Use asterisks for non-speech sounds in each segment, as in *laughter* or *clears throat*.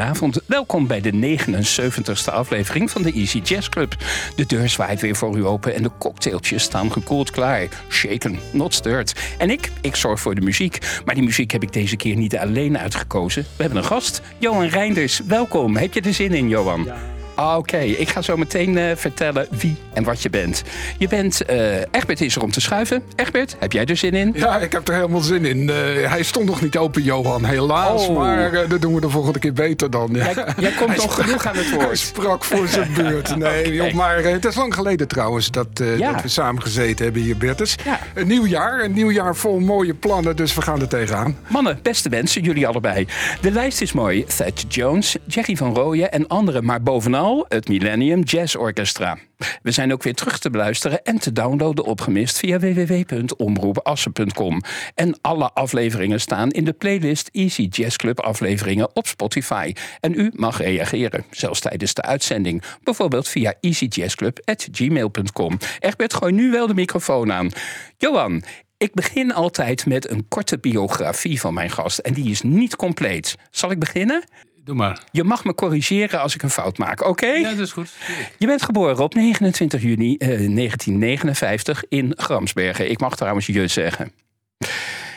Goedenavond, welkom bij de 79ste aflevering van de Easy Jazz Club. De deur zwaait weer voor u open en de cocktailtjes staan gekoeld klaar. Shaken, not stirred. En ik, ik zorg voor de muziek. Maar die muziek heb ik deze keer niet alleen uitgekozen. We hebben een gast, Johan Reinders. Welkom, heb je er zin in, Johan? Ja. Ah, oké, ik ga zo meteen uh, vertellen wie en wat je bent. Je bent, uh, Egbert is er om te schuiven. Egbert, heb jij er zin in? Ja, ik heb er helemaal zin in. Uh, hij stond nog niet open, Johan, helaas. Oh. Maar dat doen we de volgende keer beter dan. Ja. Jij, jij, komt *laughs* nog genoeg aan het woord. Hij sprak voor zijn *laughs* beurt. Nee, okay. joh, maar het is lang geleden trouwens dat, ja. dat we samen gezeten hebben hier, Bertus. Ja. Een nieuw jaar, een nieuw jaar vol mooie plannen, dus we gaan er tegenaan. Mannen, beste mensen, jullie allebei. De lijst is mooi. Thatcher Jones, Jerry van Rooyen en anderen, maar bovenal het Millennium Jazz Orchestra. We zijn ook weer terug te beluisteren en te downloaden opgemist via www.omroepassen.com. En alle afleveringen staan in de playlist Easy Jazz Club afleveringen op Spotify. En u mag reageren, zelfs tijdens de uitzending. Bijvoorbeeld via easyjazzclub.gmail.com. Egbert, gooi nu wel de microfoon aan. Johan, ik begin altijd met een korte biografie van mijn gast. En die is niet compleet. Zal ik beginnen? Doe maar. Je mag me corrigeren als ik een fout maak, oké? Ja, dat is goed. Je bent geboren op 29 juni eh, 1959 in Gramsbergen. Ik mag trouwens je zeggen.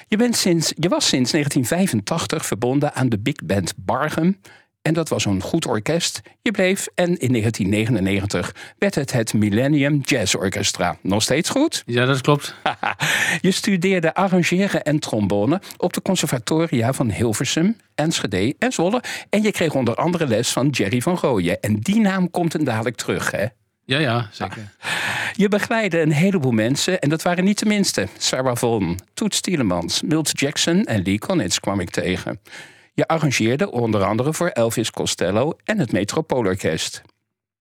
Je, bent sinds, je was sinds 1985 verbonden aan de Big Band Bargem. En dat was een goed orkest. Je bleef en in 1999 werd het het Millennium Jazz Orchestra. Nog steeds goed? Ja, dat klopt. je studeerde arrangeren en trombone op de conservatoria van Hilversum, Enschede en Zwolle. En je kreeg onder andere les van Jerry van Gooyen. En die naam komt een dadelijk terug, hè? Ja, ja, zeker. Je begeleidde een heleboel mensen en dat waren niet de minste. Sarah Vaughan, Toets Tielemans, Milt Jackson en Lee Konitz kwam ik tegen. Je arrangeerde onder andere voor Elvis Costello en het Metropoolorkest.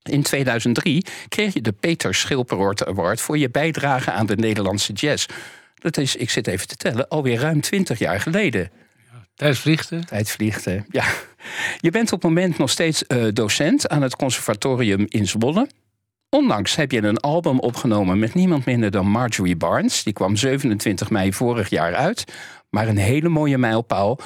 In 2003 kreeg je de Peter Schilperoort Award voor je bijdrage aan de Nederlandse jazz. Dat is, ik zit even te tellen, alweer ruim 20 jaar geleden. Tijd vliegt, hè? Tijd ja. Je bent op het moment nog steeds uh, docent aan het conservatorium in Zwolle. Onlangs heb je een album opgenomen met niemand minder dan Marjorie Barnes. Die kwam 27 mei vorig jaar uit. Maar een hele mooie mijlpaal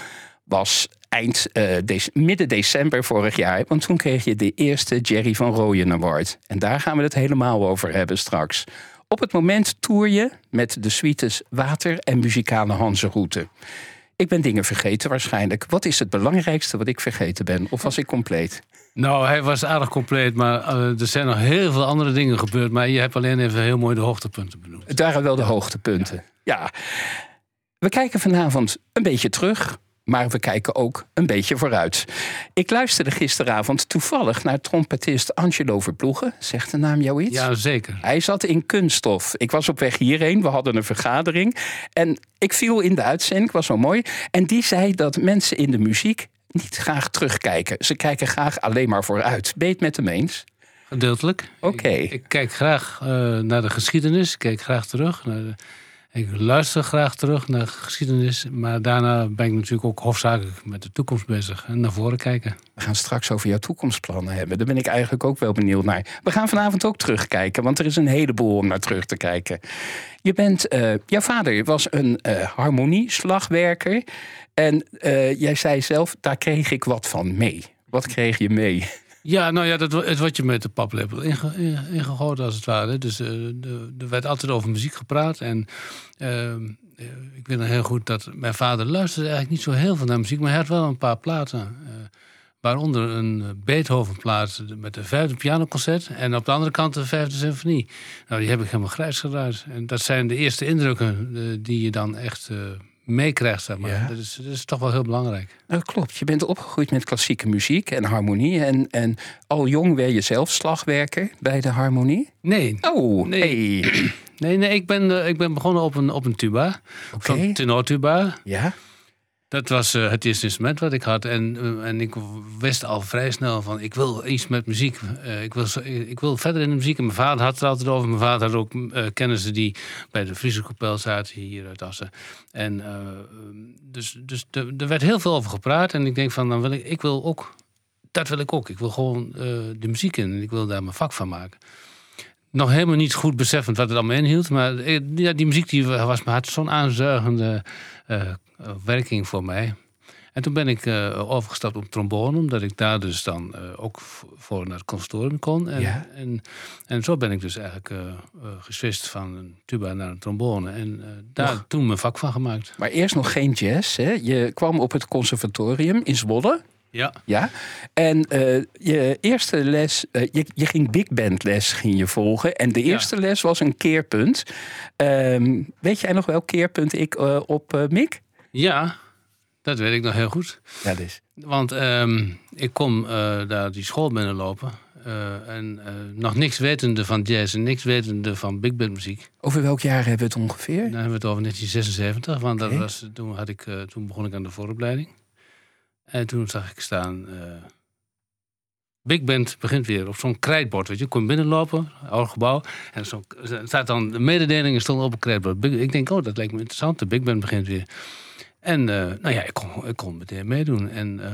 was eind, uh, midden december vorig jaar. Want toen kreeg je de eerste Jerry van Rooyen Award. En daar gaan we het helemaal over hebben straks. Op het moment toer je met de suites Water en Muzikale Hanzenroute. Ik ben dingen vergeten waarschijnlijk. Wat is het belangrijkste wat ik vergeten ben? Of was ik compleet? Nou, hij was aardig compleet, maar uh, er zijn nog heel veel andere dingen gebeurd. Maar je hebt alleen even heel mooi de hoogtepunten benoemd. Het waren wel de hoogtepunten, ja. We kijken vanavond een beetje terug maar we kijken ook een beetje vooruit. Ik luisterde gisteravond toevallig naar trompetist Angelo Verploegen. Zegt de naam jou iets? Ja, zeker. Hij zat in kunststof. Ik was op weg hierheen, we hadden een vergadering. En ik viel in de uitzending, was wel mooi. En die zei dat mensen in de muziek niet graag terugkijken. Ze kijken graag alleen maar vooruit. Beet met hem eens? Gedeeltelijk. Oké. Ik, ik, kijk graag uh, naar de geschiedenis. Ik kijk graag terug naar de ik luister graag terug naar geschiedenis, maar daarna ben ik natuurlijk ook hoofdzakelijk met de toekomst bezig en naar voren kijken. We gaan straks over jouw toekomstplannen hebben. Daar ben ik eigenlijk ook wel benieuwd naar. We gaan vanavond ook terugkijken, want er is een heleboel om naar terug te kijken. Je bent, uh, jouw vader was een uh, harmonieslagwerker en uh, jij zei zelf, daar kreeg ik wat van mee. Wat kreeg je mee? Ja, nou ja, dat, het wat je met de paplepel inge, ingegoten als het ware. Dus uh, er werd altijd over muziek gepraat. En uh, ik weet nog heel goed dat mijn vader luisterde eigenlijk niet zo heel veel naar muziek. Maar hij had wel een paar platen. Uh, waaronder een Beethoven-plaat met de vijfde pianoconcert. En op de andere kant de vijfde symfonie. Nou, die heb ik helemaal grijs gedraaid. En dat zijn de eerste indrukken die je dan echt meekrijgt, zeg maar. Dat, is, dat is toch wel heel belangrijk. Dat klopt. Je bent opgegroeid met klassieke muziek en harmonie. En, en al jong werd je zelf slagwerker bij de harmonie? Nee. Oh, nee. Nee, nee, ik ben, uh, ik ben begonnen op een, op een tuba. Oké. Okay. tenortuba. Ja. Dat was uh, het eerste instrument wat ik had. En, uh, en ik wist al vrij snel van, ik wil iets met muziek. Uh, ik, wil, ik wil verder in de muziek. En mijn vader had het er altijd over. Mijn vader had ook kennissen die bij de Friese kapel zaten hier uit Assen. En dus, dus er werd heel veel over gepraat. En ik denk van, dan wil ik, ik wil ook, dat wil ik ook. Ik wil gewoon de muziek in. En ik wil daar mijn vak van maken nog helemaal niet goed beseffend wat het allemaal inhield. Maar ja, die muziek die was, had zo'n aanzuigende uh, werking voor mij. En toen ben ik uh, overgestapt op trombone, omdat ik daar dus dan uh, ook voor naar het conservatorium kon. En, ja. en, en, zo ben ik dus eigenlijk uh, geswist van een tuba naar een trombone. En daar toen mijn vak van gemaakt. Maar eerst nog geen jazz, hè? Je kwam op het conservatorium in Zwolle. Ja. ja? En je eerste les, je, je, ging big band les ging je volgen. En de eerste les was een keerpunt. Ehm, weet jij nog wel keerpunt ik op Mick? Ja, dat weet ik nog heel goed. Ja, dus. Want um, ik kom uh, daar die school binnenlopen. Uh, en uh, nog niks wetende van jazz en niks wetende van big band muziek. Over welk jaar hebben we het ongeveer? Dan hebben we het over 1976. Want dat was, toen, had ik, toen begon ik aan de vooropleiding. En toen zag ik staan... Big Band begint weer op zo'n krijtbord. Weet je, kom binnenlopen, oude gebouw. En zo staat dan de mededelingen stonden op een krijtbord. Ik denk, oh, dat lijkt me interessant. De Big Band begint weer. En uh, nou ja, ik kon, ik kon meteen meedoen. En uh,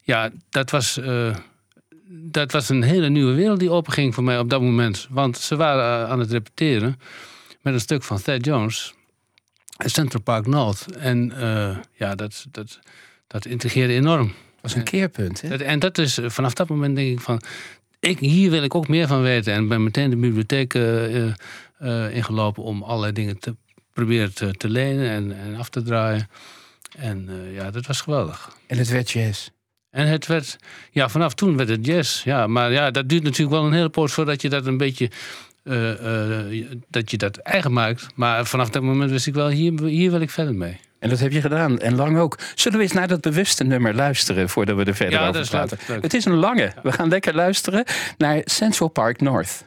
ja, dat was, uh, dat was een hele nieuwe wereld die openging voor mij op dat moment. Want ze waren aan het repeteren met een stuk van Thad Jones, Central Park North. En ja, dat, dat, dat integreerde enorm. Dat was een keerpunt, hè? Dat, en dat is vanaf dat moment denk ik van... Ik, hier wil ik ook meer van weten. En ben meteen de bibliotheek ingelopen om allerlei dingen te proberen te, te lenen en, en, af te draaien. En uh, ja, dat was geweldig. En het werd jazz? En het werd, ja, vanaf toen werd het jazz. Ja, maar ja, dat duurt natuurlijk wel een hele poos voordat je dat een beetje, uh, uh, dat je dat eigen maakt. Maar vanaf dat moment wist ik wel, hier, hier wil ik verder mee. En dat heb je gedaan. En lang ook. Zullen we eens naar dat bewuste nummer luisteren voordat we er verder ja, over praten? Leuk. Het is een lange. We gaan lekker luisteren naar Central Park North.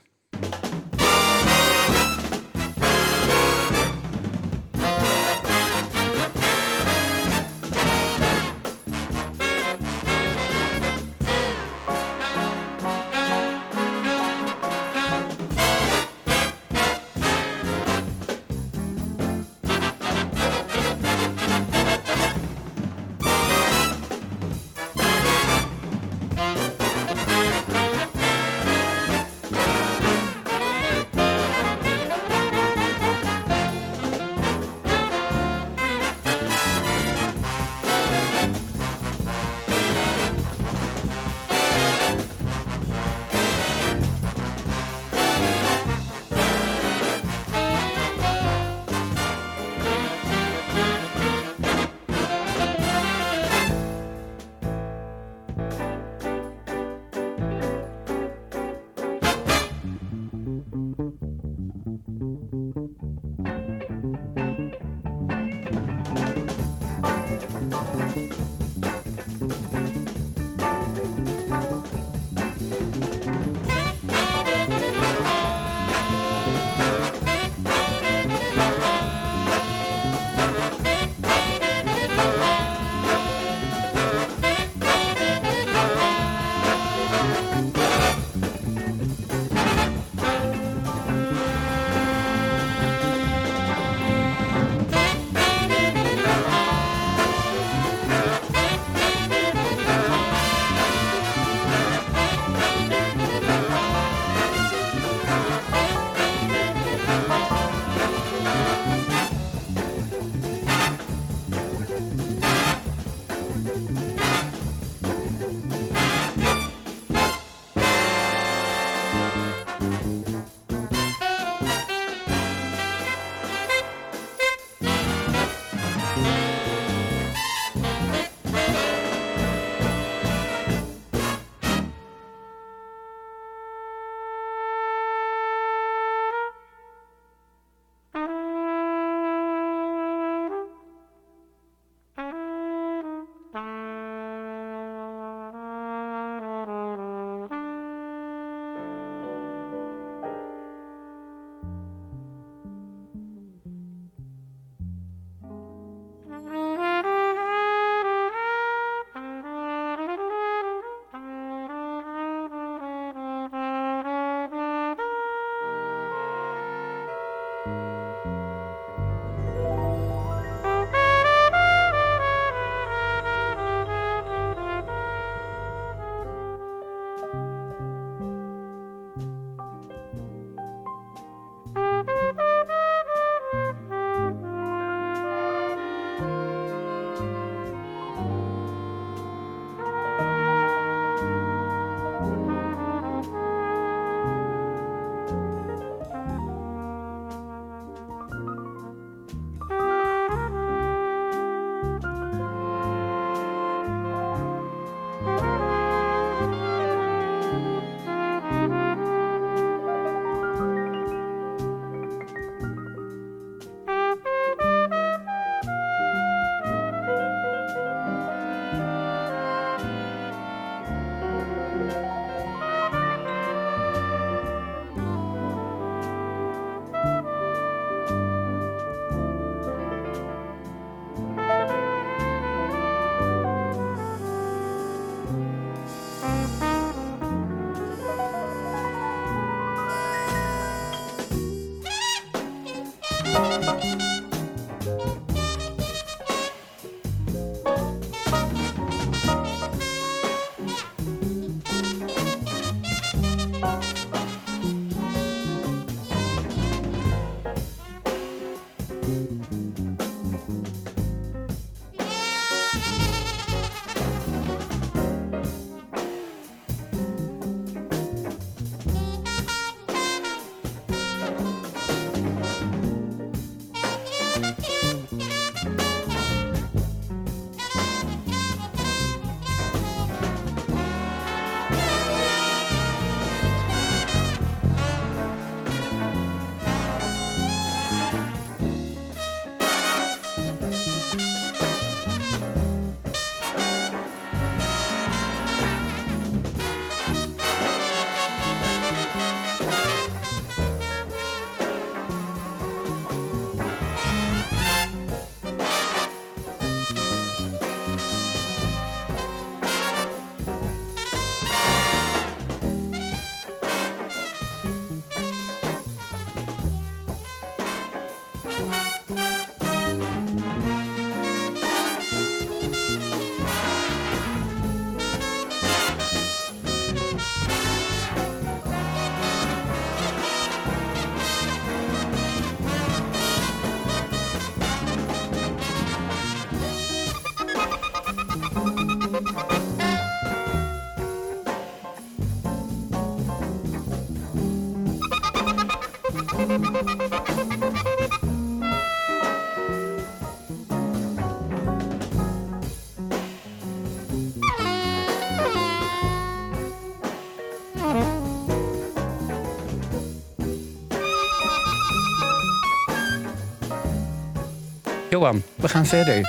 We gaan verder.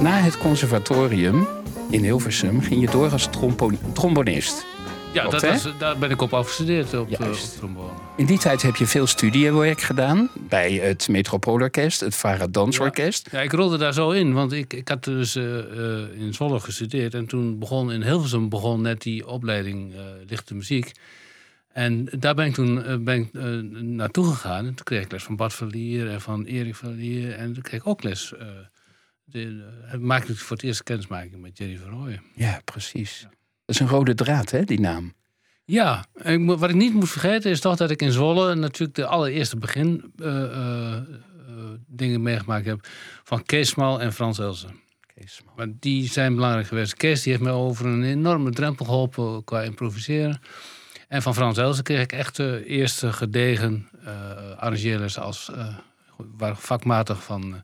Na het conservatorium in Hilversum ging je door als trombonist. Ja, dat was, daar ben ik op afgestudeerd op, uh, trombone. In die tijd heb je veel studiewerk gedaan bij het Metropoolorkest, het Vara Dansorkest. Ja, ik rolde daar zo in, want ik, ik had dus uh, in Zwolle gestudeerd en toen begon in Hilversum begon net die opleiding lichte muziek. En daar ben ik toen ben ik, naartoe gegaan. En toen kreeg ik les van Bart Verlier en van Erik Verlier. En toen kreeg ik ook les. het maakte voor het eerst kennismaking met Jerry van Rooyen. Ja, precies. Dat is een rode draad, hè, die naam. Ja, ik, wat ik niet moet vergeten is toch dat ik in Zwolle natuurlijk de allereerste begin uh, uh, dingen meegemaakt heb van Kees Smal en Frans Elsen. Kees Maar die zijn belangrijk geweest. Kees die heeft me over een enorme drempel geholpen qua improviseren. En van Frans Elsen kreeg ik echt de eerste gedegen arrangeerles als waar vakmatig van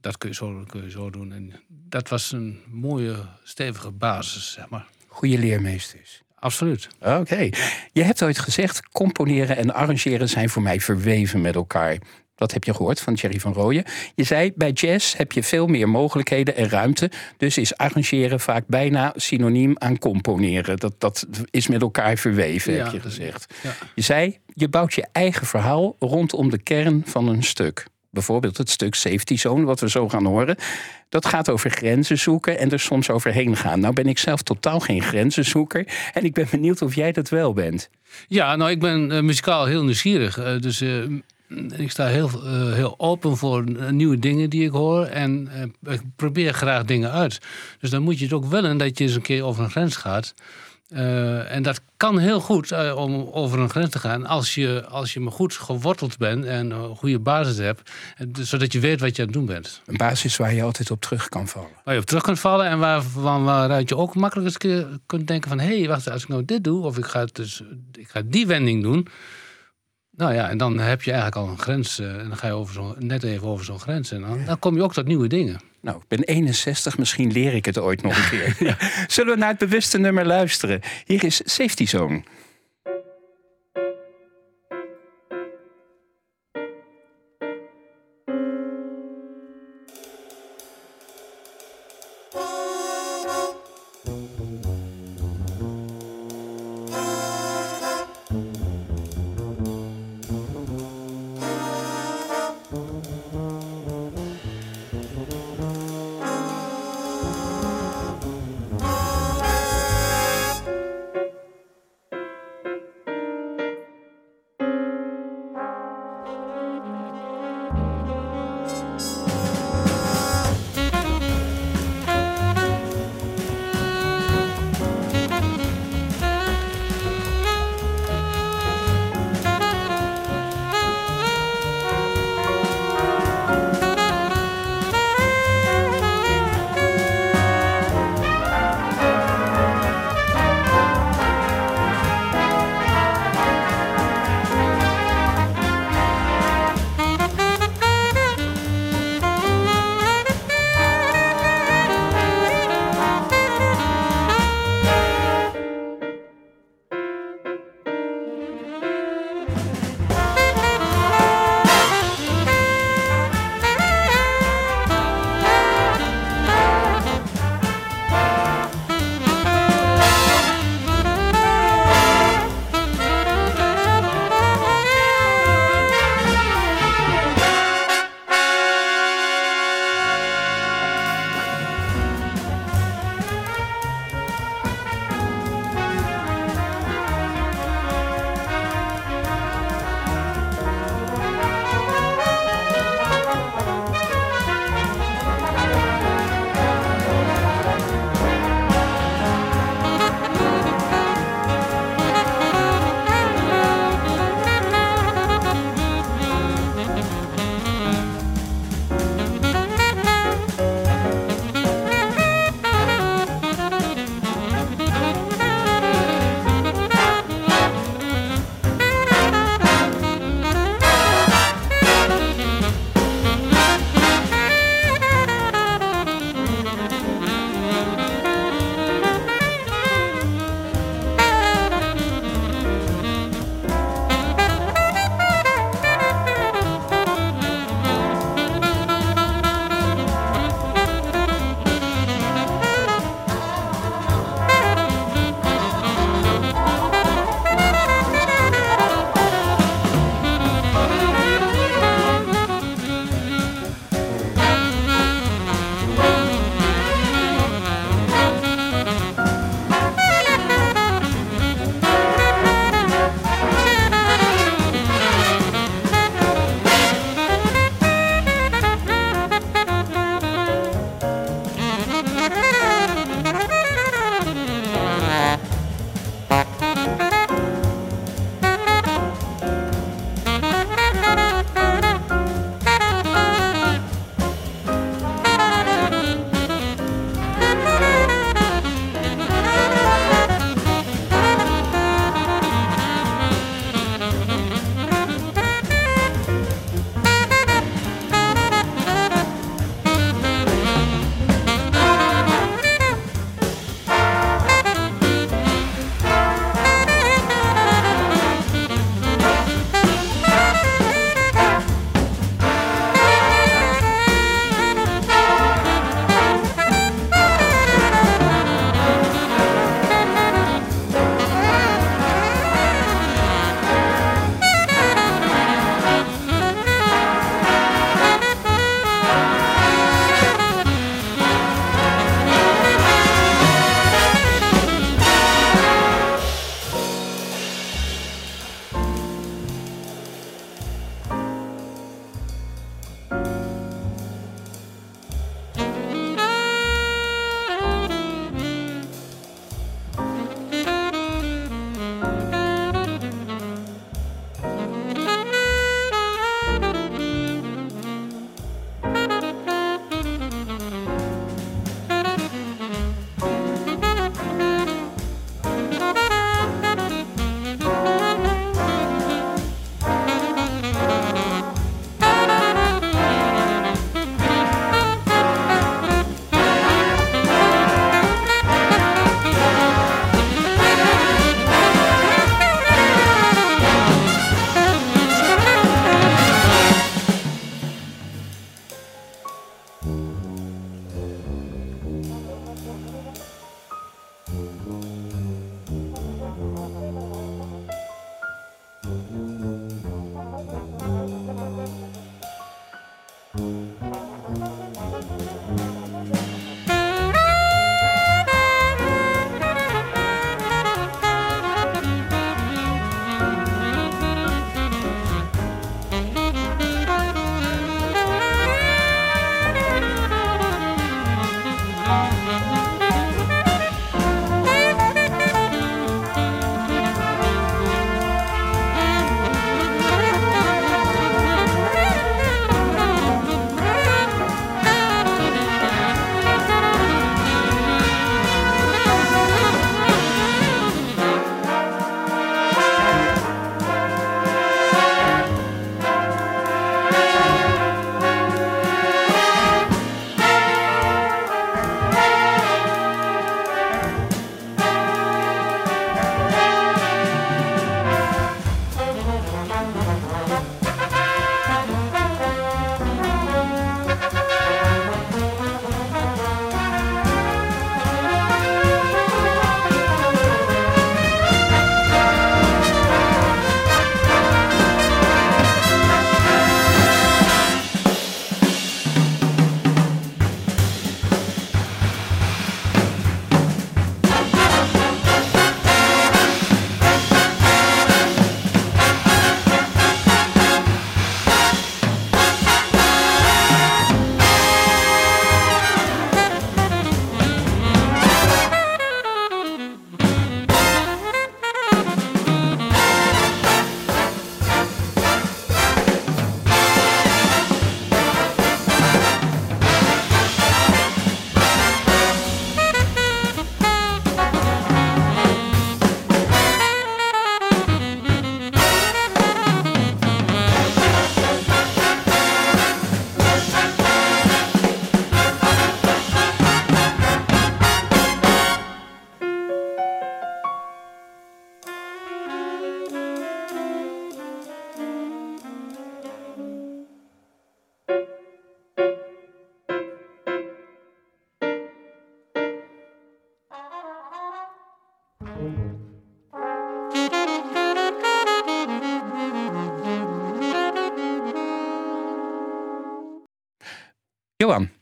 dat kun je, zo, kun je zo doen. En dat was een mooie, stevige basis, zeg maar goede leermeesters. Absoluut. Oké. Je hebt ooit gezegd: componeren en arrangeren zijn voor mij verweven met elkaar. Dat heb je gehoord van Thierry van Rooyen. Je zei, bij jazz heb je veel meer mogelijkheden en ruimte. Dus is arrangeren vaak bijna synoniem aan componeren. Dat, dat is met elkaar verweven, heb je gezegd. Ja. Je zei, je bouwt je eigen verhaal rondom de kern van een stuk. Bijvoorbeeld het stuk Safety Zone, wat we zo gaan horen. Dat gaat over grenzen zoeken en er soms overheen gaan. Nou ben ik zelf totaal geen grenzenzoeker. En ik ben benieuwd of jij dat wel bent. Ja, nou ik ben uh, muzikaal heel nieuwsgierig. Uh, dus uh, ik sta heel, heel open voor nieuwe dingen die ik hoor. En ik probeer graag dingen uit. Dus dan moet je het ook willen dat je eens een keer over een grens gaat. Uh, en dat kan heel goed om over een grens te gaan als je, als je maar goed geworteld bent en een goede basis hebt, zodat je weet wat je aan het doen bent. Een basis waar je altijd op terug kan vallen. Waar je op terug kunt vallen en waar, waar, waaruit je ook makkelijk eens kunt denken van hé, hey, wacht, als ik nou dit doe of ik ga, dus, ik ga die wending doen, nou ja, en dan heb je eigenlijk al een grens. Uh, en dan ga je over zo, net even over zo'n grens. En dan, dan, kom je ook tot nieuwe dingen. Nou, ik ben 61, misschien leer ik het ooit nog een *laughs* keer. ja. Zullen we naar het bewuste nummer luisteren? Hier is Safety Zone.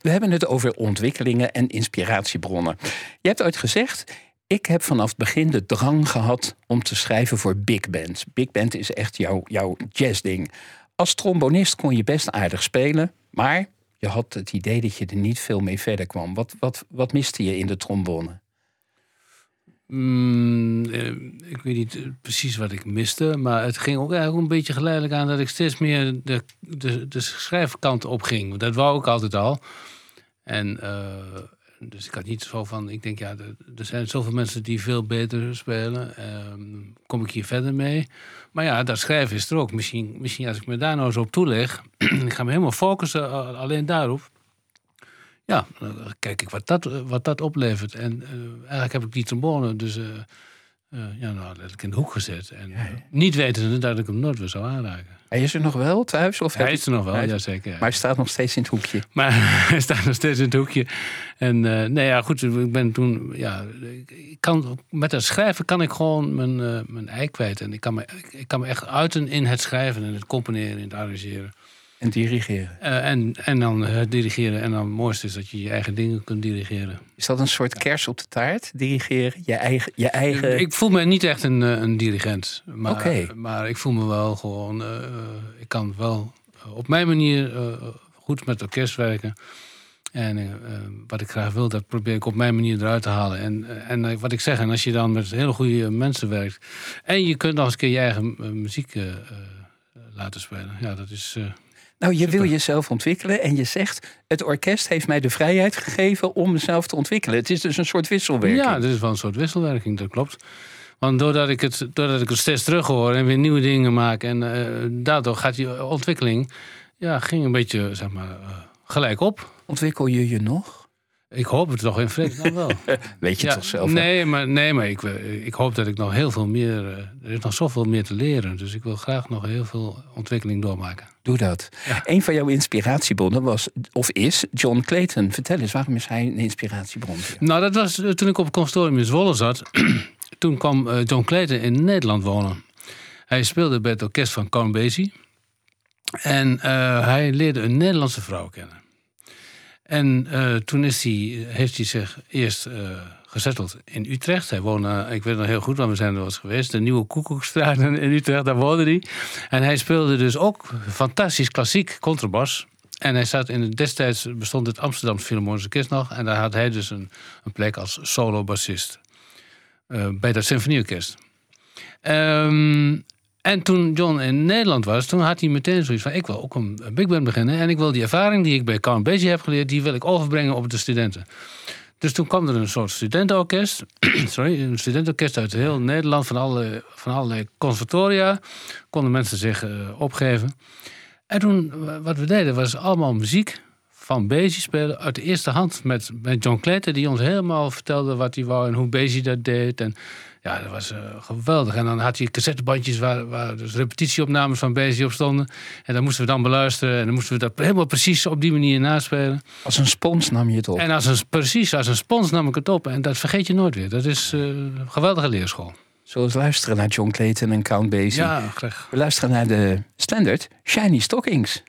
We hebben het over ontwikkelingen en inspiratiebronnen. Je hebt ooit gezegd: ik heb vanaf het begin de drang gehad om te schrijven voor big band. Big band is echt jouw, jouw jazzding. Als trombonist kon je best aardig spelen, maar je had het idee dat je er niet veel mee verder kwam. Wat, wat, wat miste je in de trombone? Mm, eh, ik weet niet precies wat ik miste, maar het ging ook eigenlijk een beetje geleidelijk aan dat ik steeds meer de, de, de schrijfkant op ging. Dat wou ik altijd al. En uh, dus ik had niet zo van, ik denk ja, er zijn zoveel mensen die veel beter spelen. Ehm, kom ik hier verder mee? Maar ja, dat schrijven is er ook. Misschien, misschien als ik me daar nou eens op toeleg, *clears throat* ik ga me helemaal focussen alleen daarop. Ja, dan kijk ik wat dat, wat dat oplevert. En uh, eigenlijk heb ik die trombone dus uh, uh, ja, nou, letterlijk in de hoek gezet. En niet wetende dat ik hem nooit weer zou aanraken. Hij is er nog wel thuis? Of hij is er nog wel, ja zeker. Maar hij staat nog steeds in het hoekje. Maar *laughs* hij staat nog steeds in het hoekje. En nee, ja, goed, ik ben toen, ja, ik kan, met het schrijven kan ik gewoon mijn, mijn ei kwijt. En ik kan, me, ik kan me echt uiten in het schrijven en het componeren en het arrangeren. En dirigeren. Uh, en, en dan uh, dirigeren. En dan het mooiste is dat je je eigen dingen kunt dirigeren. Is dat een soort kers op de taart? Dirigeren? Je eigen. Je eigen... Ik voel me niet echt een, eh, een dirigent. Maar, okay. maar ik voel me wel gewoon. ik kan wel op mijn manier goed met orkest werken. En wat ik graag wil, dat probeer ik op mijn manier eruit te halen. En, en wat ik zeg, en als je dan met hele goede mensen werkt. en je kunt nog eens een keer je eigen muziek laten spelen. Ja, dat is. Nou, je wil jezelf ontwikkelen en je zegt: het orkest heeft mij de vrijheid gegeven om mezelf te ontwikkelen. Het is dus een soort wisselwerking. Ja, het is wel een soort wisselwerking, dat klopt. Want doordat ik het, doordat ik het steeds terug hoor en weer nieuwe dingen maak, en uh, daardoor gaat die ontwikkeling, ja, ging een beetje, zeg maar, uh, gelijk op. Ontwikkel je je nog? Ik hoop het toch in vredesnaam wel. *laughs* Weet je toch zelf? Nee, maar, nee, maar ik, ik hoop dat ik nog heel veel meer. Eh, er is nog zoveel meer te leren. Dus ik wil graag nog heel veel ontwikkeling doormaken. Doe dat. Een van jouw inspiratiebronnen was, of is, John Clayton. Vertel eens, waarom is hij een inspiratiebron? Nou, dat was eh, toen ik op het consortium in Zwolle zat. *clears throat* toen kwam eh, John Clayton in Nederland wonen. Hij speelde bij het orkest van Count Basie. En hij leerde een Nederlandse vrouw kennen. En uh, toen is hij, heeft hij zich eerst uh, gezetteld in Utrecht. Hij woonde, ik weet nog heel goed, want we zijn er eens geweest. De Nieuwe Koekoekstraat in Utrecht, daar woonde hij. En hij speelde dus ook fantastisch klassiek contrabas. En hij zat in destijds bestond het Amsterdamse Philharmonische Orkest nog. En daar had hij dus een, een plek als solo-bassist. Bij dat symfonieorkest. Um, en toen John in Nederland was, toen had hij meteen zoiets van... ik wil ook een, big band beginnen... en ik wil die ervaring die ik bij Count Basie heb geleerd... die wil ik overbrengen op de studenten. Dus toen kwam er een soort studentenorkest. *clears throat* sorry, een studentenorkest uit heel Nederland... van, alle, van allerlei conservatoria. Konden mensen zich uh, opgeven. En toen, wat we deden, was allemaal muziek van Basie spelen uit de eerste hand met, met John Clayton, die ons helemaal vertelde wat hij wou en hoe Basie dat deed. En ja, dat was uh, geweldig. En dan had hij cassettebandjes waar, waar dus repetitieopnames van Basie op stonden. En dan moesten we dan beluisteren en dan moesten we dat helemaal precies op die manier naspelen. Als een spons nam je het op. En als een, precies, als een spons nam ik het op. En dat vergeet je nooit weer. Dat is uh, een geweldige leerschool. Zoals luisteren naar John Clayton en Count Basie. Ja, graag. We luisteren naar de standard Shiny Stockings.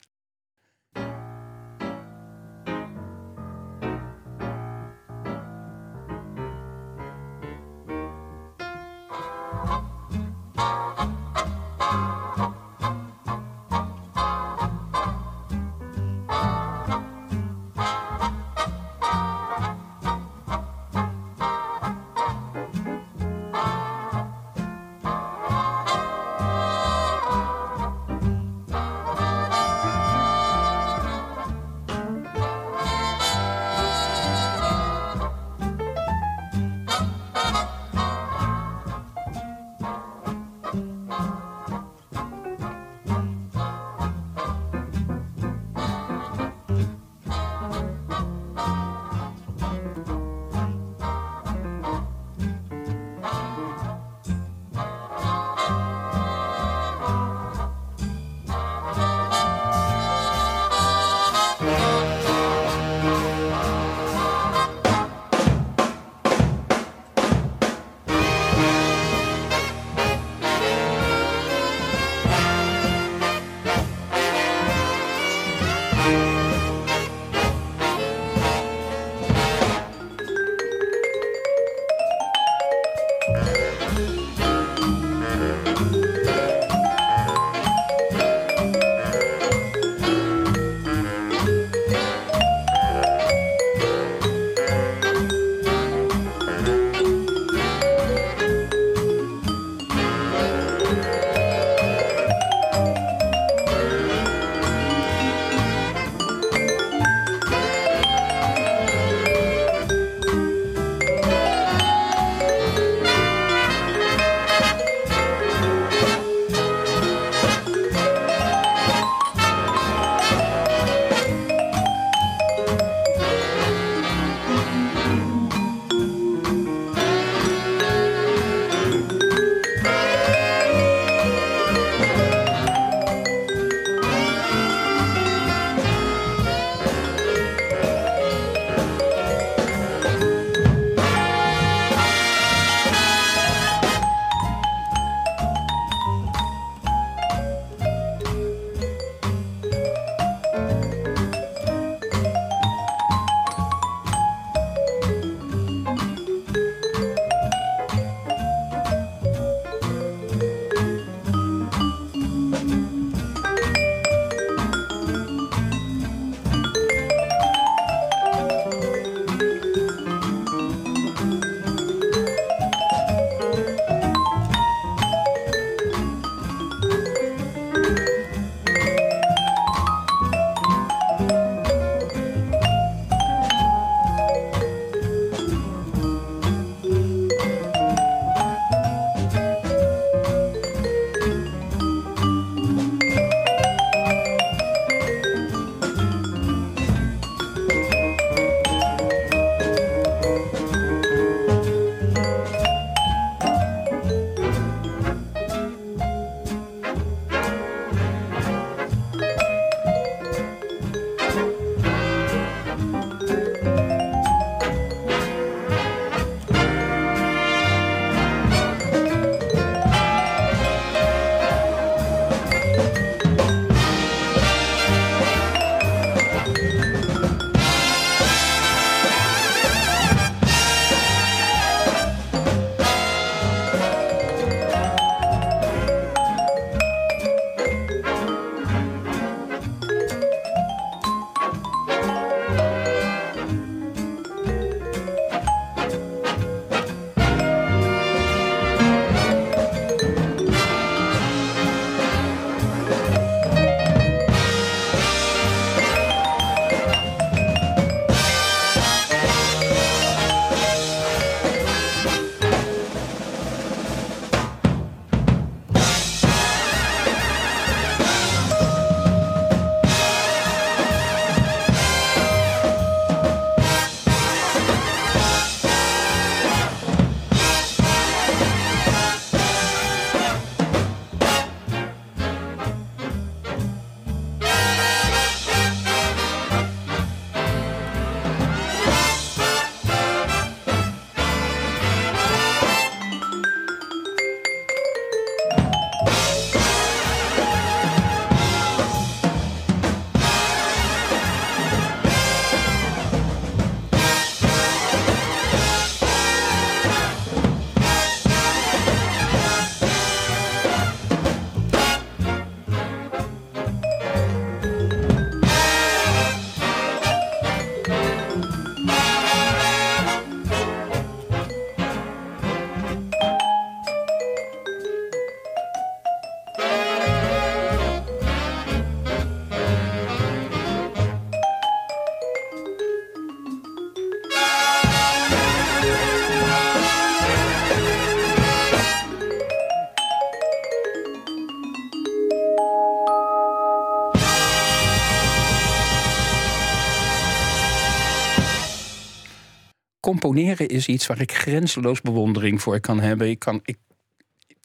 Componeren is iets waar ik grenzeloos bewondering voor kan hebben. Ik, kan, ik,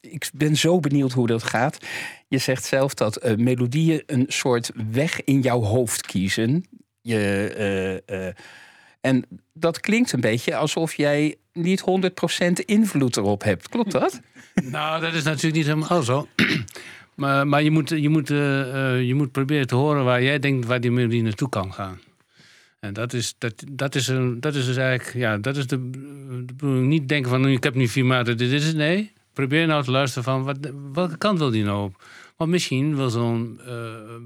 ik ben zo benieuwd hoe dat gaat. Je zegt zelf dat uh, melodieën een soort weg in jouw hoofd kiezen. Je, uh, en dat klinkt een beetje alsof jij niet 100% invloed erop hebt. Klopt dat? *laughs* nou, dat is natuurlijk niet helemaal zo. *clears throat* maar, maar je, moet, je, moet, je moet proberen te horen waar jij denkt waar die melodie naartoe kan gaan. En dat is, dat, dat is, een, dat is dus eigenlijk, ja, dat is de, de Niet denken van, ik heb nu vier maten, dit is het. Nee, probeer nou te luisteren van, wat, welke kant wil die nou op? Want misschien wil zo'n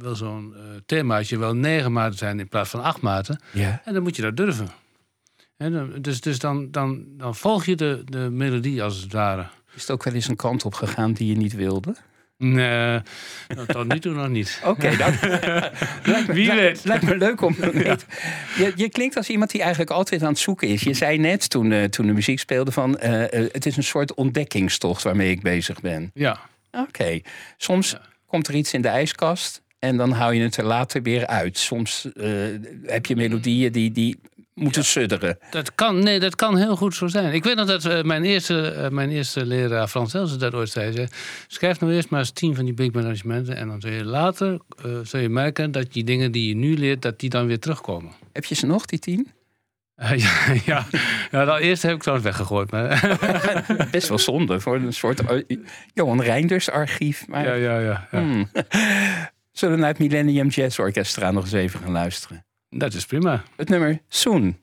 uh, zo'n uh, themaatje wel negen maten zijn in plaats van acht maten. Ja. En dan moet je dat durven. En dus dus dan, dan, dan volg je de, de melodie als het ware. Is het ook wel eens een kant op gegaan die je niet wilde? Nee, tot nu toe nog niet. *laughs* Oké, dan. *laughs* Wie weet. Lijkt me leuk om. *laughs* Je, je, klinkt als iemand die eigenlijk altijd aan het zoeken is. Je zei net toen, uh, toen de muziek speelde van. Uh, het is een soort ontdekkingstocht waarmee ik bezig ben. Ja. Oké. Soms komt er iets in de ijskast. En dan hou je het er later weer uit. Soms uh, heb je melodieën die, die moeten ja, sudderen. Dat kan, nee, dat kan heel goed zo zijn. Ik weet nog dat uh, mijn, eerste, uh, mijn eerste leraar Frans Elsen dat ooit zei. zei schrijf nou eerst maar eens tien van die big managementen... en dan zul je later uh, zul je merken dat die dingen die je nu leert... dat die dan weer terugkomen. Heb je ze nog, die tien? *laughs* ja, ja. ja dan eerst heb ik ze weggegooid. Maar... *laughs* Best wel zonde voor een soort Johan Reinders archief. Maar... Ja, ja, ja. ja. Hmm. *laughs* Zullen we naar het Millennium Jazz Orchestra nog eens even gaan luisteren? Dat is prima. Het nummer Soon.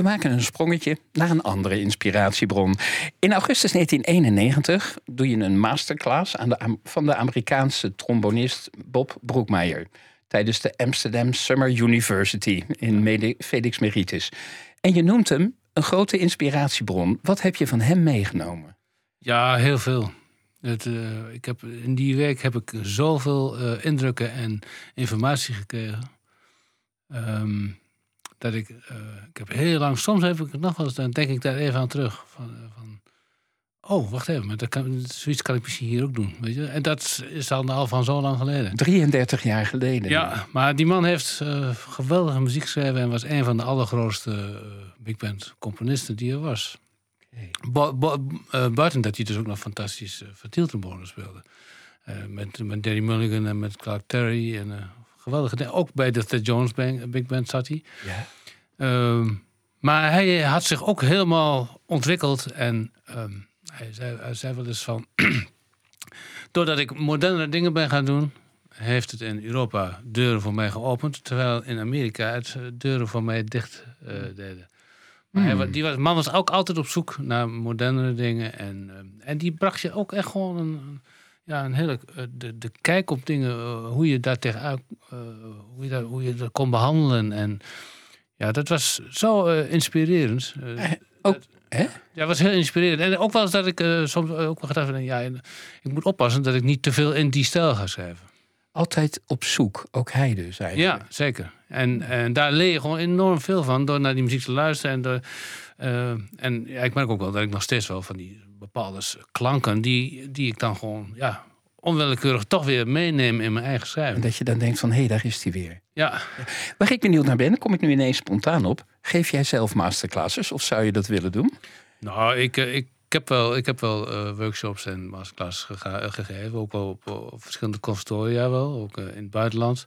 We maken een sprongetje naar een andere inspiratiebron. In augustus 1991 doe je een masterclass aan de, van de Amerikaanse trombonist Bob Broekmeyer tijdens de Amsterdam Summer University in Felix Meritis. En je noemt hem een grote inspiratiebron. Wat heb je van hem meegenomen? Ja, heel veel. Het, uh, ik heb, in die week heb ik zoveel uh, indrukken en informatie gekregen. Um, dat ik, uh, ik heb heel lang, soms heb ik het nog wel eens, dan denk ik daar even aan terug. Van, eh, van oh, wacht even, maar dat kan, zoiets kan ik misschien hier ook doen. Weet je? En dat is al, al van zo lang geleden. 33 jaar geleden. Ja, maar die man heeft uh, geweldige muziek geschreven en was een van de allergrootste big band componisten die er was. Okay. buiten dat hij dus ook nog fantastisch uh, speelde. met, met Danny Mulligan en met Clark Terry en geweldige Ook bij de Ted Jones Big Band zat hij. Ja. Ehm, maar hij had zich ook helemaal ontwikkeld. En ehm, hij, zei, hij zei wel eens van... *clears throat* doordat ik moderne dingen ben gaan doen... heeft het in Europa deuren voor mij geopend. Terwijl in Amerika het eh, deuren voor mij dicht uh, deden. Maar hij, hmm. die was, man was ook altijd op zoek naar modernere dingen. En, ehm, en die bracht je ook echt gewoon een ja, een hele, eh, de, de kijk op dingen, eh, hoe je daar tegenuit, uh, hoe, je dat, hoe je dat kon behandelen. En ja, dat was zo inspirerend. ook, hè? Ja, was heel inspirerend. En ook wel eens dat ik soms ook wel gedacht van, ja, ik moet oppassen dat ik niet te veel in die stijl ga schrijven. Altijd op zoek, ook hij dus eigenlijk. Ja, zeker. En, en daar leer je gewoon enorm veel van door naar die muziek te luisteren. En, door, en ja, ik merk ook wel dat ik nog steeds wel van die bepaalde klanken die, die ik dan gewoon ja, onwillekeurig toch weer meeneem in mijn eigen schrijving. En dat je dan denkt van, hé, hey, daar is hij weer. Ja. Waar ik benieuwd naar ben, kom ik nu ineens spontaan op. Geef jij zelf masterclasses of zou je dat willen doen? Nou, ik, ik ik heb wel, ik heb wel uh, workshops en masterclasses gegeven. Ook wel op, op, verschillende consultoria wel, ook uh, in het buitenland.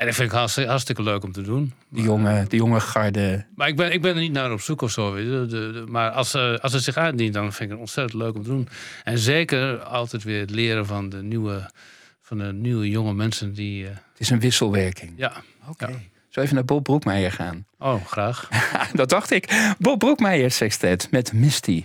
En dat vind ik hartstikke, hartstikke leuk om te doen. Die jonge, die jonge garde. Maar ik ben, ik ben er niet naar op zoek of zo. De, de, maar als, uh, als het zich uitdient, dan vind ik het ontzettend leuk om te doen. En zeker altijd weer het leren van de nieuwe, van de nieuwe jonge mensen die... het is een wisselwerking. Ja. Oké. Okay. Ja. even naar Bob Broekmeijer gaan? Oh, graag. *laughs* dat dacht ik. Bob Broekmeijer Sextet met Misty.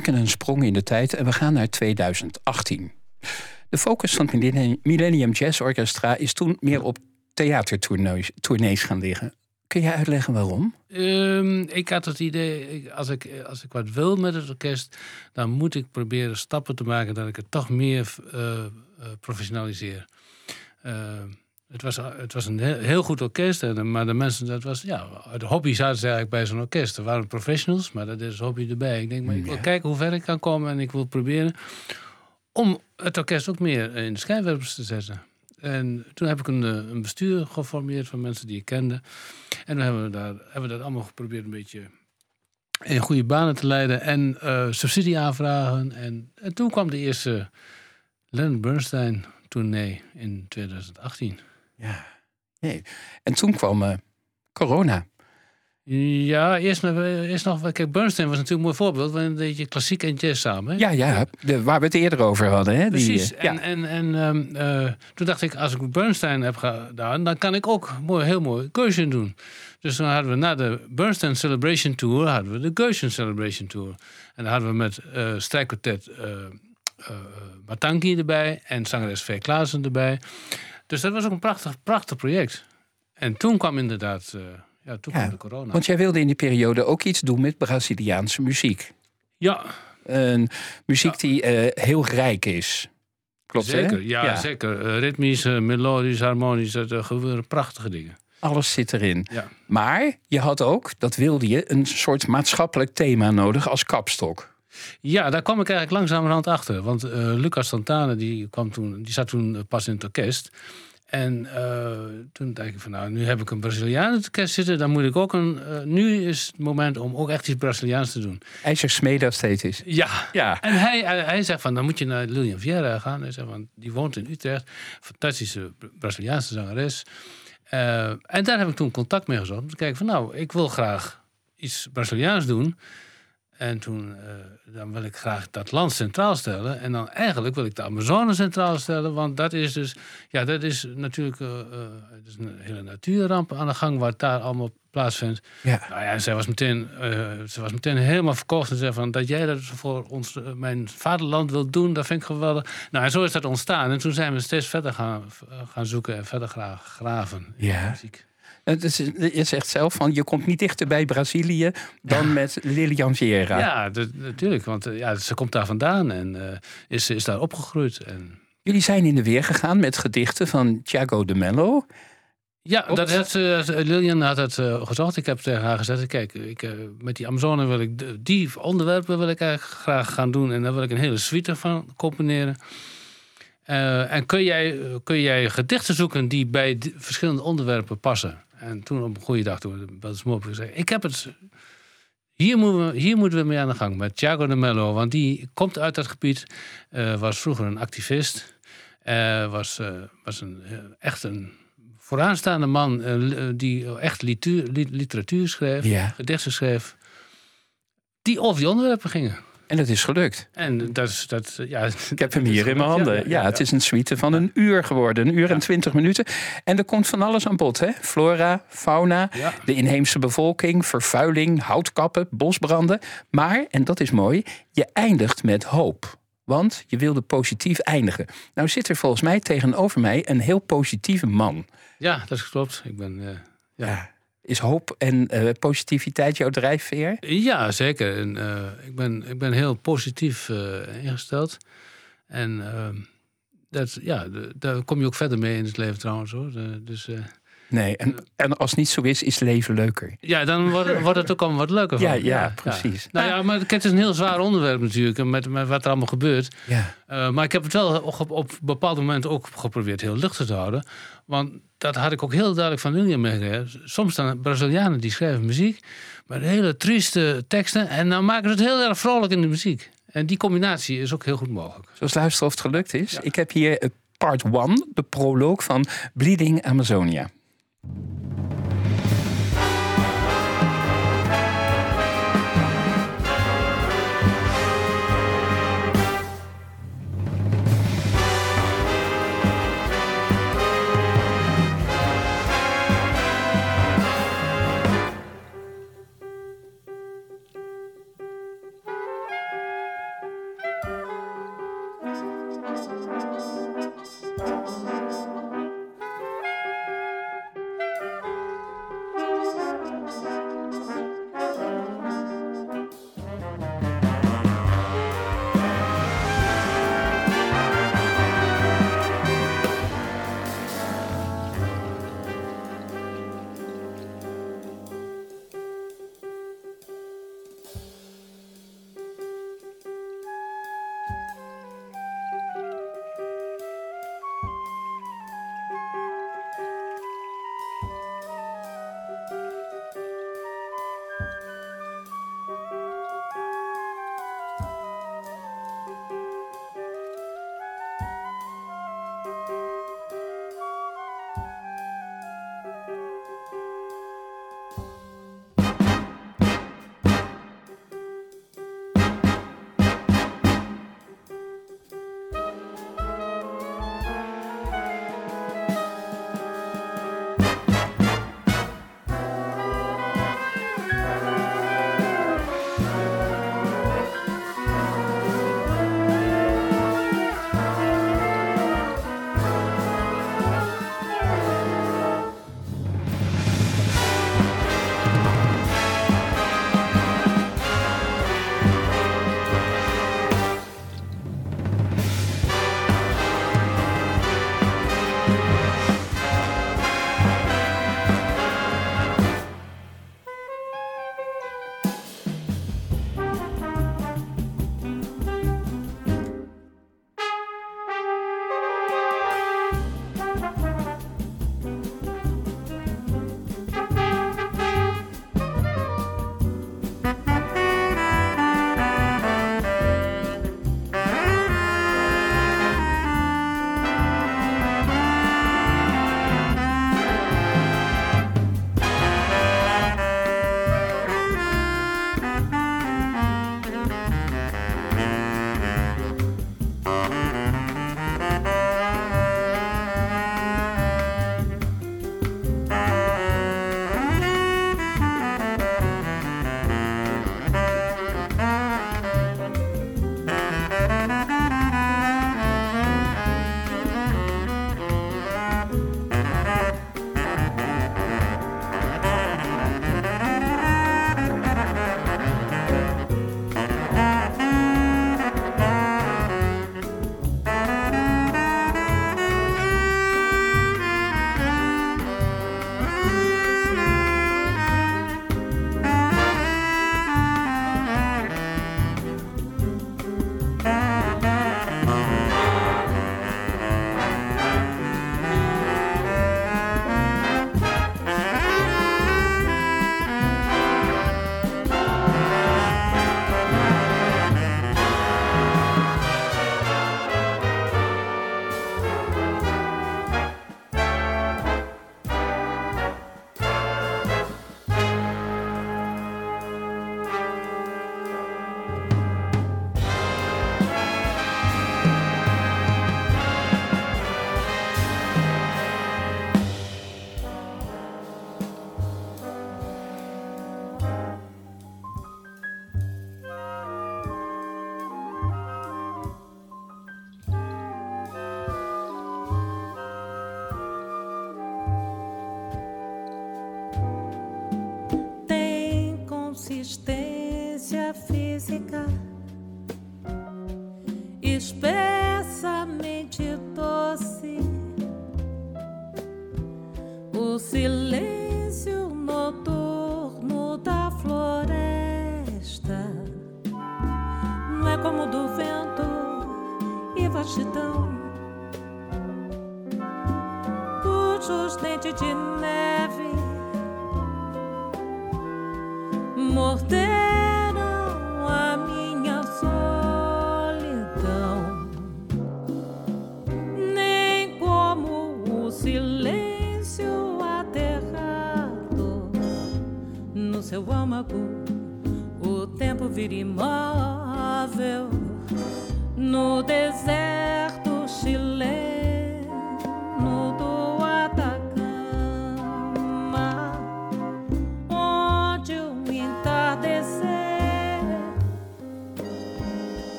Maken een sprong in de tijd en we gaan naar 2018. De focus van het Millennium Jazz Orchestra is toen meer op theatertournees gaan liggen. Kun je uitleggen waarom? Um, ik had het idee, als ik, als ik wat wil met het orkest, dan moet ik proberen stappen te maken dat ik het toch meer uh, professionaliseer. Uh, het was, het was een heel, goed orkest, en, maar de mensen, dat was, ja, de hobby zaten ze eigenlijk bij zo'n orkest. Er waren professionals, maar dat is hobby erbij. Ik denk, maar ik wil kijken hoe ver ik kan komen en ik wil proberen om het orkest ook meer in de schijnwerpers te zetten. En toen heb ik een, eh, een bestuur geformeerd van mensen die ik kende. En toen hebben we, daar, hebben we dat allemaal geprobeerd een beetje in goede banen te leiden. En uh, subsidie aanvragen. En, en, toen kwam de eerste Leonard Bernstein tournee in 2018. Ja, nee. En toen kwam uh, corona. Ja, eerst, eerst nog. Kijk, Bernstein was natuurlijk een mooi voorbeeld. Want een je klassiek en jazz samen. Hè? Ja, ja de, waar we het eerder over hadden. Hè? Precies. Die, en, en, en um, uh, toen dacht ik, als ik Bernstein heb gedaan, dan kan ik ook mooi, heel mooi Geuschen doen. Dus dan hadden we na de Bernstein Celebration Tour, hadden we de Geuschen Celebration Tour. En dan hadden we met uh, strijkkwartet uh, Matanki erbij en zangeres V. Klaassen erbij. Dus dat was ook een prachtig, prachtig project. En toen kwam inderdaad ja, toen kwam de corona. Want jij wilde in die periode ook iets doen met Braziliaanse muziek. Ja. Een muziek die uh, heel rijk is. Klopt, zeker, hè? Ja, zeker. Uh, ritmisch, uh, melodisch, harmonisch, dat gebeuren prachtige dingen. Alles zit erin. Ja. Maar je had ook, dat wilde je, een soort maatschappelijk thema nodig als kapstok. Ja, daar kwam ik eigenlijk langzamerhand achter. Want Lucas Santana die kwam toen, die zat toen pas in het orkest. En uh, toen dacht ik van nou, nu heb ik een Braziliaan in kerst zitten, dan moet ik ook een. Uh, nu is het moment om ook echt iets Braziliaans te doen. IJzer Smeda steeds Ja. ja. En hij, hij, hij, zegt van dan moet je naar Lilian Vieira gaan. Hij zegt van die woont in Utrecht, fantastische Braziliaanse zangeres. Uh, en daar heb ik toen contact mee gezocht. Om te kijken van nou, ik wil graag iets Braziliaans doen. En toen uh, dan wil ik graag dat land centraal stellen. En dan eigenlijk wil ik de Amazone centraal stellen. Want dat is dus, ja, dat is natuurlijk uh, uh, is een hele natuurramp aan de gang wat daar allemaal plaatsvindt. Ja. Nou ja, zij was meteen, ze was meteen helemaal verkocht en zei van dat jij dat voor ons, mijn vaderland wilt doen, dat vind ik geweldig. Nou, en zo is dat ontstaan. En toen zijn we steeds verder gaan, gaan zoeken en verder gaan graven. Ja. Het je zegt zelf van je komt niet dichter bij Brazilië dan met Lilian Vieira. Ja, natuurlijk. Want eh, ja, ze komt daar vandaan en uh, is, is daar opgegroeid. En... Jullie zijn in de weer gegaan met gedichten van Thiago de Mello. Ja, dat had, uh, Lilian had het uh, gezocht. Ik heb tegen haar gezegd: kijk, ik, uh, met die Amazone wil ik die onderwerpen wil ik eigenlijk graag gaan doen. En daar wil ik een hele suite van componeren. en kun jij, kun jij gedichten zoeken die bij verschillende onderwerpen passen? En toen op een goede dag, toen me op en zei... ik heb het... Hier moeten, we, hier moeten we mee aan de gang met Thiago de Mello. Want die komt uit dat gebied. Uh, was vroeger een activist. Uh, was, uh, was een, echt een vooraanstaande man die echt literatuur, literatuur schreef, gedichten schreef. Die over die onderwerpen gingen. En het is gelukt. En dat is dat, ja. Ik heb hem hier in mijn handen. Ja, het is een suite van een uur geworden, een uur en twintig minuten. En er komt van alles aan bod, hè? Flora, fauna, de inheemse bevolking, vervuiling, houtkappen, bosbranden. Maar, en dat is mooi, je eindigt met hoop. Want je wilde positief eindigen. Nou zit er volgens mij tegenover mij een heel positieve man. Ja, dat klopt. Ik ben. Uh, ja. Is hoop en uh, positiviteit jouw drijfveer? Ja, zeker. En, uh, ik, ben, ik ben heel positief uh, ingesteld. En ehm, dat, ja, daar kom je ook verder mee in het leven trouwens. Hoor. dus, nee, en, en als het niet zo is, is leven leuker. Ja, dan wordt, wordt het ook allemaal wat leuker. Van. Ja, ja, precies. Nou ja, maar het is een heel zwaar onderwerp natuurlijk, met, met wat er allemaal gebeurt. Ja. maar ik heb het wel op, op bepaalde momenten ook geprobeerd heel luchtig te houden. Want dat had ik ook heel duidelijk van William meegegeven. Soms staan Brazilianen die schrijven muziek met hele trieste teksten. En dan maken ze het heel erg vrolijk in de muziek. En die combinatie is ook heel goed mogelijk. Zoals luisteren of het gelukt is. Ik heb hier part 1, de proloog van Bleeding Amazonia.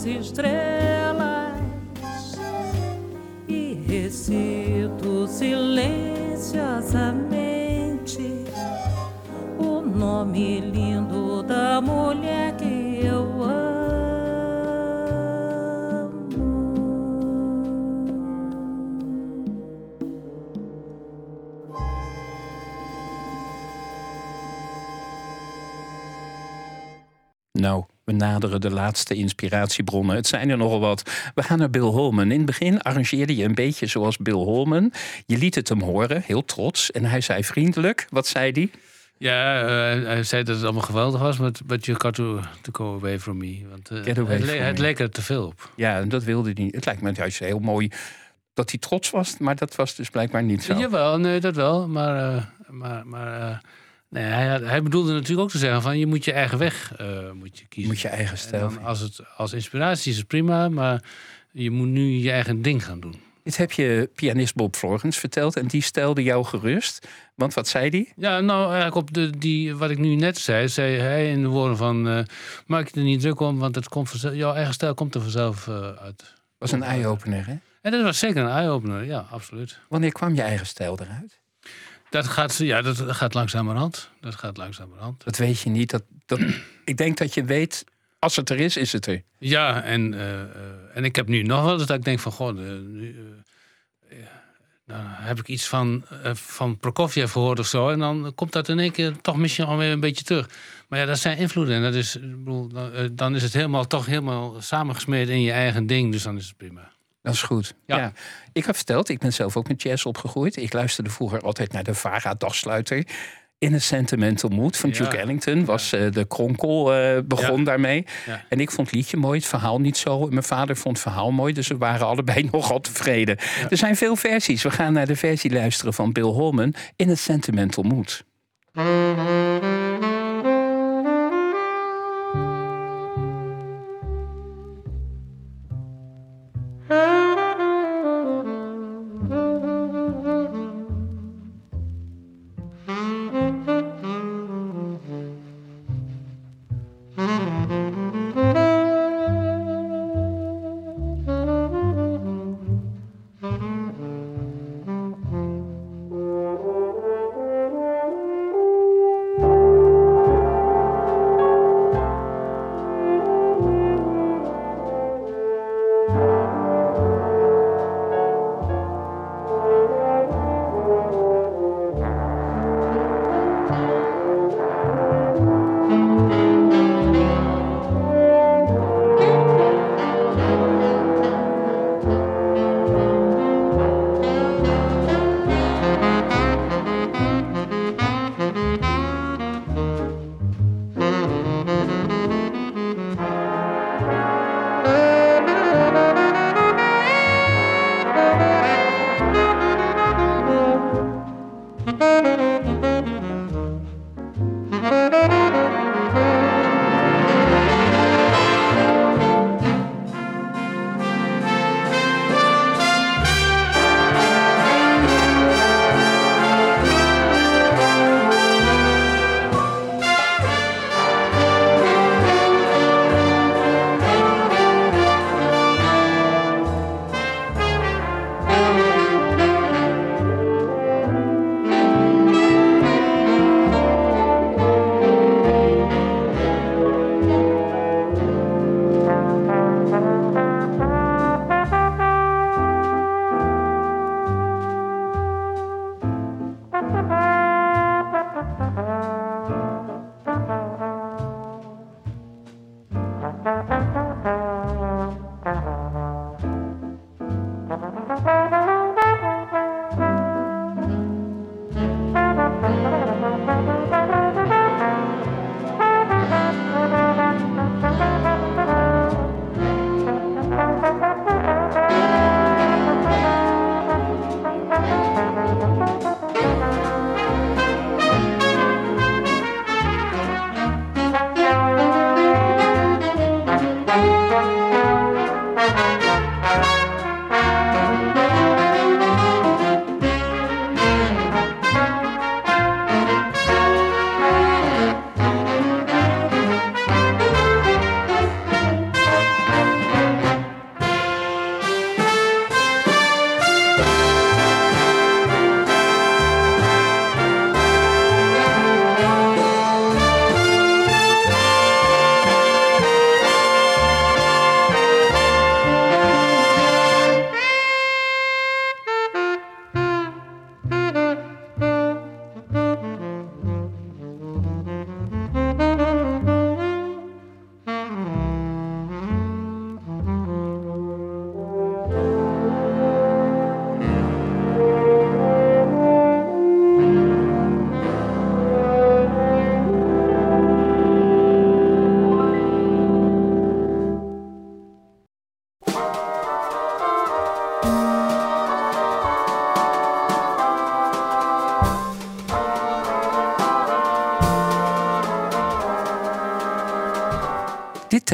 As estrelas e recito silenciosamente o nome we naderen de laatste inspiratiebronnen. Het zijn er nogal wat. We gaan naar Bill Holman. In het begin arrangeerde je een beetje zoals Bill Holman. Je liet het hem horen, heel trots. En hij zei vriendelijk. Wat zei hij? Ja, uh, hij zei dat het allemaal geweldig was, but, but you got to, to go away from me. Want uh, het, le het leek er te veel op. Ja, dat wilde hij niet. Het lijkt me juist heel mooi dat hij trots was, maar dat was dus blijkbaar niet zo. Jawel, nee, dat wel. Maar, uh, maar, maar Nee, hij, hij, bedoelde natuurlijk ook te zeggen van je moet je eigen weg uh, moet je kiezen. Moet je eigen stijl. Als, het, als inspiratie is het prima, maar je moet nu je eigen ding gaan doen. Dit heb je pianist Bob Florens verteld en die stelde jou gerust. Want wat zei die? Ja, nou eigenlijk op de, die, wat ik nu net zei, zei hij in de woorden van... Uh, maak je er niet druk om, want het komt vanzelf, jouw eigen stijl komt er vanzelf uh, uit. was een eye-opener, hè? En dat was zeker een eye-opener, ja, absoluut. Wanneer kwam je eigen stijl eruit? Dat gaat, ja, dat gaat langzamerhand. Dat gaat langzamerhand. Dat weet je niet. Dat, dat, *clears throat* ik denk dat je weet, als het er is, is het er. Ja, en, uh, en ik heb nu nog wel dat ik denk van... Goh, nu, uh, nou heb ik iets van, uh, van Prokofjev gehoord of zo. En dan komt dat in één keer toch misschien alweer een beetje terug. Maar ja, dat zijn invloeden. En dat is, bedoel, dan is het helemaal, toch helemaal samengesmeerd in je eigen ding. Dus dan is het prima. Dat is goed. Ja. Ik heb verteld, ik ben zelf ook met jazz opgegroeid. Ik luisterde vroeger altijd naar de Vara dagsluiter. In een Sentimental Mood van Duke Ellington was uh, de kronkel uh, begon daarmee. En ik vond het liedje mooi, het verhaal niet zo. Mijn vader vond het verhaal mooi, dus we waren allebei *laughs* nogal tevreden. Er zijn veel versies. We gaan naar de versie luisteren van Bill Holman in het Sentimental Mood.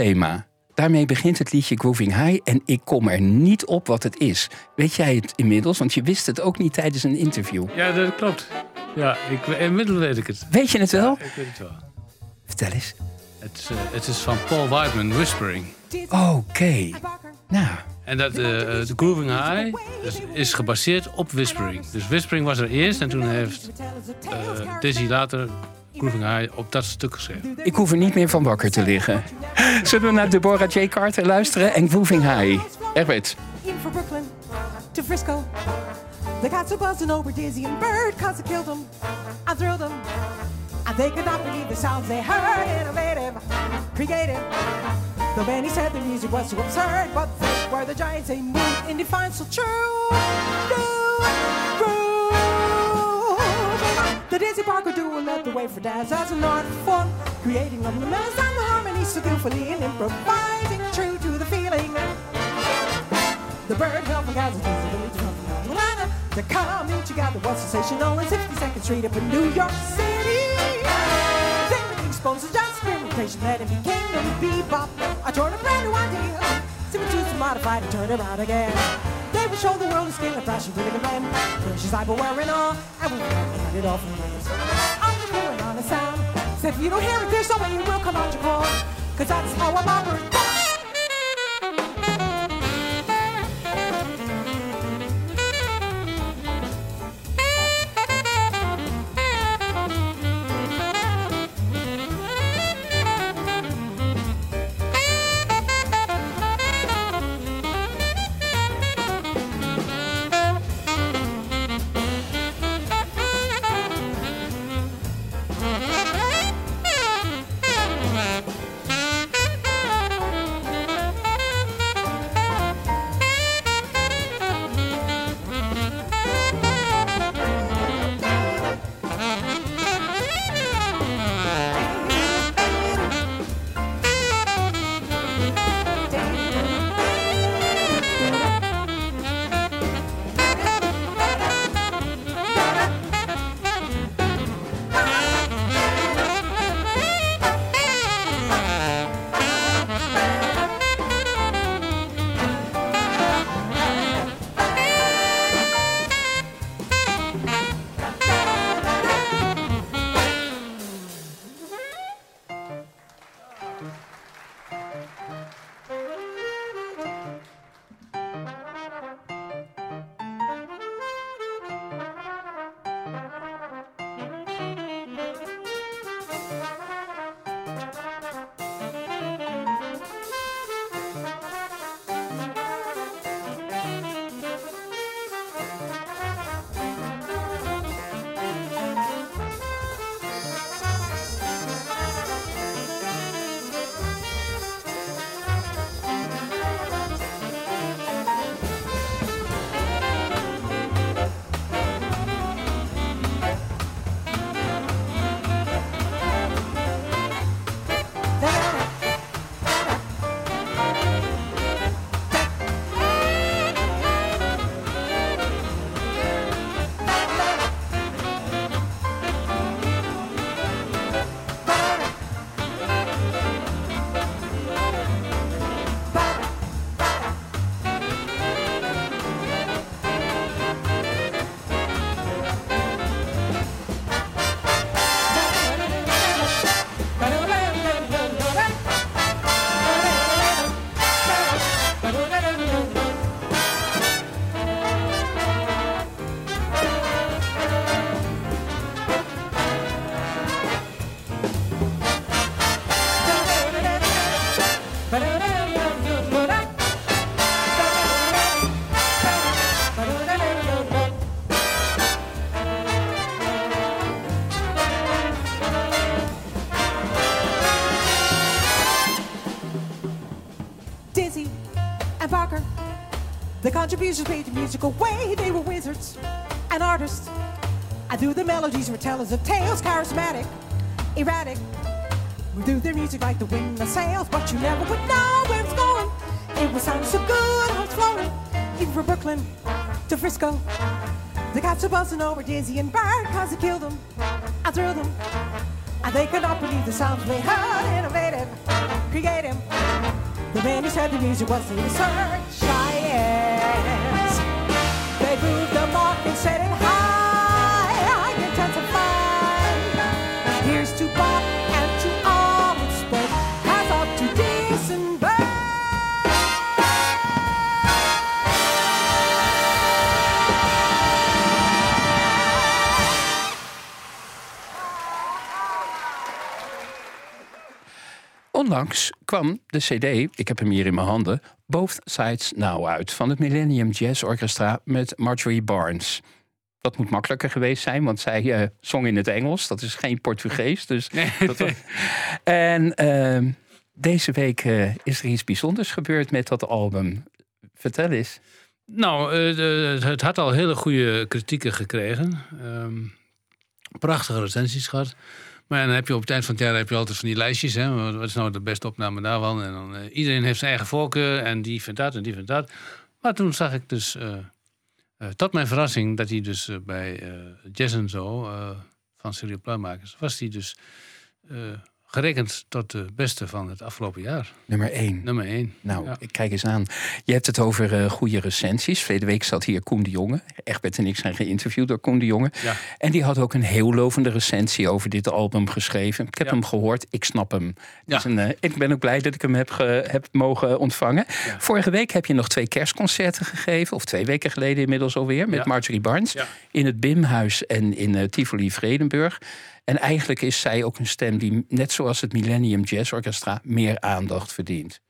Thema. Daarmee begint het liedje Grooving High en ik kom er niet op wat het is. Weet jij het inmiddels? Want je wist het ook niet tijdens een interview. Ja, dat klopt. Ja, ik, inmiddels weet ik het. Weet je het wel? ik weet het wel. Vertel eens. Het is, uh, het is van Paul Whiteman, Whispering. Oké. Okay. Nou. En dat, uh, de Grooving High is, is, gebaseerd op Whispering. Dus Whispering was er eerst en toen heeft uh, Dizzy later Grooving High op dat stuk geschreven. Ik hoef er niet meer van wakker te liggen. Zullen we naar Deborah J. Carter luisteren en Grooving High? In for Brooklyn to Frisco. The cats are buzzing over Dizzy and Bird cause I killed them. I thrilled them. And they could not believe the sounds they heard. Innovative, creative. Though many said the music was too absurd, but they were the giants they moved in defiance so true. The Dizzy Parker duo led the way for dance as an art form, creating them the so skillfully and improvising true to the feeling. The bird hill from Gaza, the village from Atlanta, they're coming together was sensational in 62nd Street up in New York City. They were exposed to just experimentation that it became the bebop. I turned a brand new idea, to modified and turned around again. They would show the world the scale of fashion with a blend. Precious I were wearing all, and we had it from us. I'm just going on a sound. If you don't hear it, there's no way you will come out your call. Cause that's how I'm operating. Made the. They were wizards and artists. I do the melodies were tellers of tales, charismatic, erratic. We do their music like the wind that sails, but you never would know where it's going. It would sound so good, how it's flowing. Even from Brooklyn to Frisco. The cats are buzzing over Dizzy and Bird, cause I killed them. I threw them. And they could not believe the sounds they heard, innovative creative. The man who said the music was the science. Moved the mark and set it high. I can testify. Here's to Bob and to all who spoke. As up to birth. Onlangs kwam de CD, ik heb hem hier in mijn handen, Both Sides Now uit van het Millennium Jazz Orchestra met Marjorie Barnes. Dat moet makkelijker geweest zijn, want zij eh, zong in het Engels. Dat is geen Portugees. Dus *laughs* dat was- En ehm, deze week eh, is er iets bijzonders gebeurd met dat album. Vertel eens. Nou, eh, het had al hele goede kritieken gekregen. Ehm, prachtige recensies gehad. Maar dan heb je op het eind van het jaar heb je altijd van die lijstjes. Hè? Wat is nou de beste opname daarvan? En dan, eh, iedereen heeft zijn eigen voorkeur en die vindt dat en die vindt dat. Maar toen zag ik dus, eh, eh, tot mijn verrassing, dat hij dus bij Jazz en Zo van Serial Pluimakers, was hij dus gerekend tot de beste van het afgelopen jaar. Nummer 1. Nummer één. Nou, Ja. ik kijk eens aan. Je hebt het over eh, goede recensies. Verleden week zat hier Koen de Jonge. Egbert en ik zijn geïnterviewd door Koen de Jonge. Ja. En die had ook een heel lovende recensie over dit album geschreven. Ik heb Ja. hem gehoord. Ik snap hem. Is een, eh, ik ben ook blij dat ik hem heb, ge- heb mogen ontvangen. Vorige week heb je nog twee kerstconcerten gegeven. Of twee weken geleden inmiddels alweer. Met. Marjorie Barnes. In het Bimhuis en in eh, Tivoli Vredenburg. En eigenlijk is zij ook een stem die, net zoals het Millennium Jazz Orchestra, meer aandacht verdient.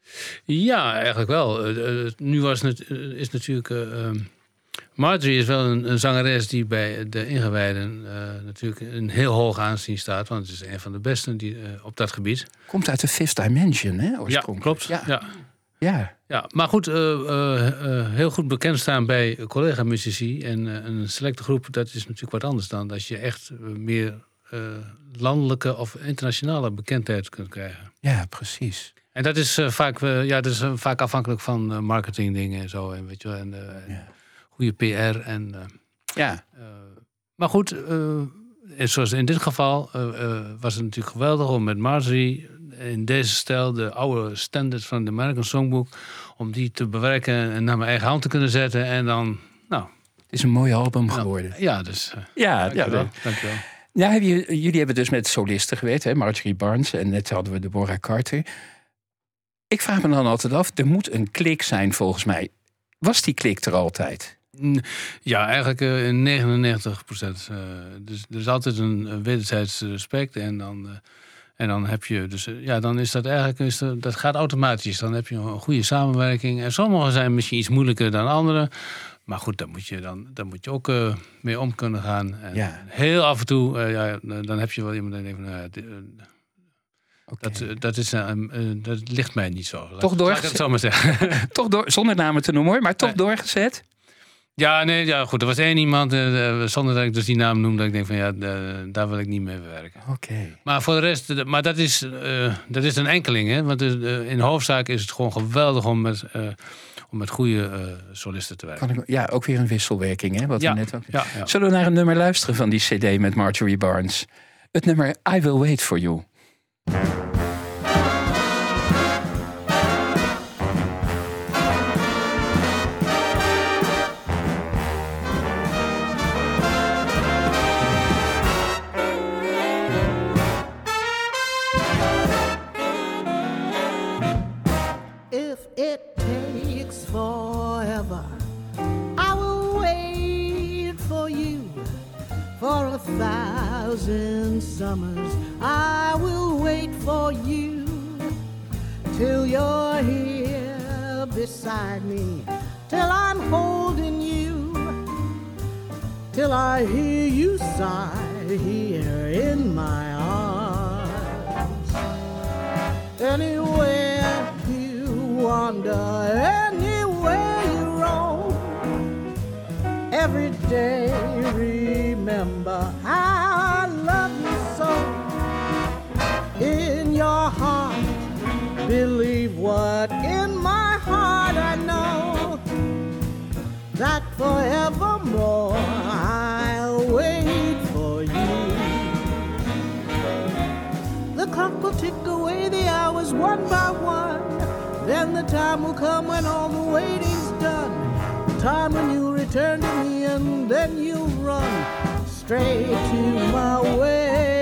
Ja, eigenlijk wel. Eh, eh, nu was het, eh, is natuurlijk. eh, ehm, Marjorie is wel een, een zangeres die bij de ingewijden natuurlijk een heel hoog aanzien staat. Want het is een van de besten die, op dat gebied. Komt uit de Fifth Dimension, hè? Ja, klopt. Ja, Ja. ja. Ja. maar goed, heel goed bekend staan bij collega-muzici. En een selecte groep, dat is natuurlijk wat anders dan als je echt meer landelijke of internationale bekendheid kunt krijgen. Ja, precies. En dat is eh, vaak, eh, ja, dat is eh, vaak afhankelijk van eh, marketingdingen en zo. En, weet je, wel, en, eh, en Ja. goede PR. En, eh, Ja, eh, maar goed, eh, zoals in dit geval eh, eh, was het natuurlijk geweldig om met Marjorie in deze stijl, de oude standard van de American Songbook, om die te bewerken en naar mijn eigen hand te kunnen zetten. En dan, nou, het is een mooi album geworden. ja, dus. eh, Ja, ja, dankjewel. ja, dankjewel. Ja heb je, jullie hebben dus met solisten gewerkt, hè? Marjorie Barnes en net hadden we Deborah Carter. Ik vraag me dan altijd af, er moet een klik zijn volgens mij. Was die klik er altijd? Ja, eigenlijk eh, in 99 procent. dus er is altijd een, wederzijds respect. En dan, eh, en dan heb je, dus eh, ja, dan is dat eigenlijk, dat, gaat automatisch. Dan heb je een goede samenwerking. En sommige zijn misschien iets moeilijker dan andere. Maar goed, daar moet je, dan, daar moet je ook eh, mee om kunnen gaan. En Ja. Heel af en toe, eh, ja, dan heb je wel iemand die denkt van, nou eh, dat, dat, is, dat ligt mij niet zo. Laat- Toch door- Laat ik het zo maar zeggen. *laughs* Toch door, zonder namen te noemen hoor, maar toch Nee. doorgezet? Ja, nee, ja, goed. Er was één iemand, zonder dat ik dus die naam noem, dat ik denk van ja, da- daar wil ik niet mee werken. Oké. Maar voor de rest, maar dat is, dat is een enkeling, hè? Want in hoofdzaak is het gewoon geweldig om met, om met goede eh, solisten te werken. Kan ik, ja, ook weer een wisselwerking, hè? Wat Ja, we net ook. ja, ja. Zullen we naar een nummer luisteren van die CD met Marjorie Barnes? Het nummer I Will Wait for You. Thousand summers, I will wait for you. Till you're here beside me, till I'm holding you. Till I hear you sigh here in my arms. Anywhere you wander, anywhere you roam, every day remember I believe what in my heart I know that forevermore I'll wait for you. The clock will tick away the hours one by one. Then the time will come when all the waiting's done. The time when you return to me and then you'll run straight to my waiting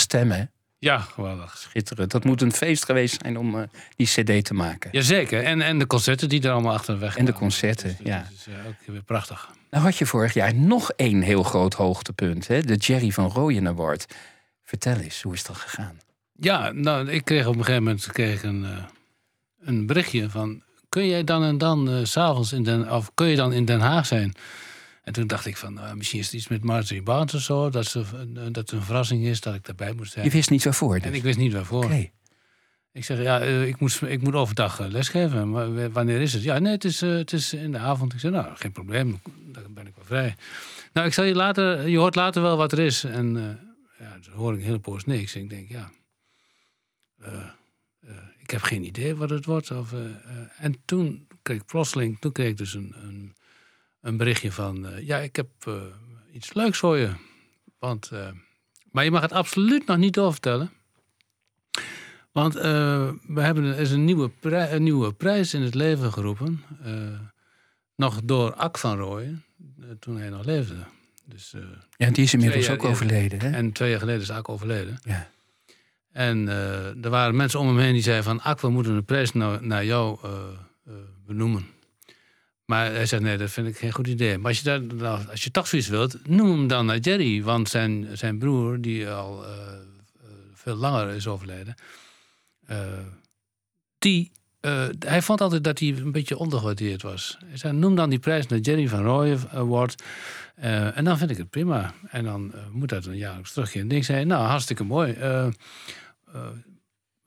stem, hè? Ja, geweldig. Schitterend. Dat moet een feest geweest zijn om eh, die cd te maken. Jazeker. En, en de concerten die er allemaal achter weg En de concerten, Dus, ja. Dat is eh, ook weer prachtig. Nou had je vorig jaar nog één heel groot hoogtepunt, hè? de Jerry van Rooyen Award. Vertel eens, hoe is dat gegaan? Ja, nou, ik kreeg op een gegeven moment kreeg een, eh, een berichtje van... kun jij dan en dan s s'avonds in Den... of kun je dan in Den Haag zijn? En toen dacht ik van, nou, misschien is het iets met Marjorie Barnes of zo... Dat, ze, eh, dat het een verrassing is dat ik daarbij moest zijn. Je wist niet waarvoor. Dus. En ik wist niet waarvoor. Oké. Ik zeg, ja, eh, ik, moet, ik moet overdag eh, lesgeven. Maar wanneer is het? Ja, nee, het is, eh, het is in de avond. Ik zeg, nou, geen probleem. Dan ben ik wel vrij. Nou, ik zal je later... Je hoort later wel wat er is. En eh, ja, toen hoor ik een hele poos niks. En ik denk, ja... eh, eh, ik heb geen idee wat het wordt. Of, eh, eh, en toen kreeg ik plotseling... Toen kreeg ik dus een, een, een berichtje van... eh, ja, ik heb eh, iets leuks voor je. Want... eh, maar je mag het absoluut nog niet doorvertellen. Want we hebben, er is een nieuwe, prij- een nieuwe prijs in het leven geroepen. nog door Ak van Rooyen, toen hij nog leefde. Dus, Ja, die is inmiddels ook overleden. Hè? en twee jaar geleden is Ak overleden. Ja. En er waren mensen om hem heen die zeiden van... Ak, we moeten een prijs nou, naar jou benoemen. Maar hij zei, nee, dat vind ik geen goed idee. Maar als je, daar, als je toch wilt, noem hem dan naar Jerry. Want zijn, zijn broer, die al eh, eh, veel langer is overleden... eh, die, eh, hij vond altijd dat hij een beetje ondergewaardeerd was. Hij zei, noem dan die prijs naar Jerry van Rooyen Award. Eh, en dan vind ik het prima. En dan eh, moet dat een jaarlijks terugkeren. En ik zei, nou, hartstikke mooi. Eh, eh,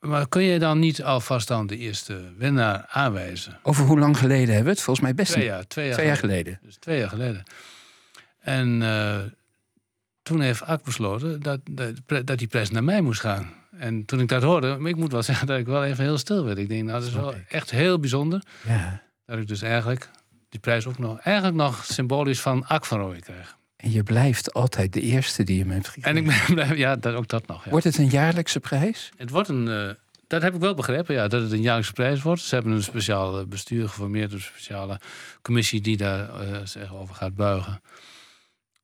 maar kun je dan niet alvast dan de eerste winnaar aanwijzen? Over hoe lang geleden hebben we het? Volgens mij best Twee jaar, twee jaar, twee jaar geleden. Dus twee jaar geleden. En eh, toen heeft Ak besloten dat, dat, dat die prijs naar mij moest gaan. En toen ik dat hoorde, maar ik moet wel *laughs* zeggen dat ik wel even heel stil werd. Ik denk, nou, dat is wel echt heel bijzonder. Ja. Dat ik dus eigenlijk die prijs ook nog, eigenlijk nog symbolisch van Ak van Rooyen krijg. En je blijft altijd de eerste die hem heeft gekregen. En ik ben *laughs* blij, ja, dat, ook dat nog. Ja. Wordt het een jaarlijkse prijs? Het wordt een. eh, dat heb ik wel begrepen, ja, dat het een jaarlijkse prijs wordt. Ze hebben een speciaal eh, bestuur geformeerd, een speciale commissie die daar zich over gaat buigen.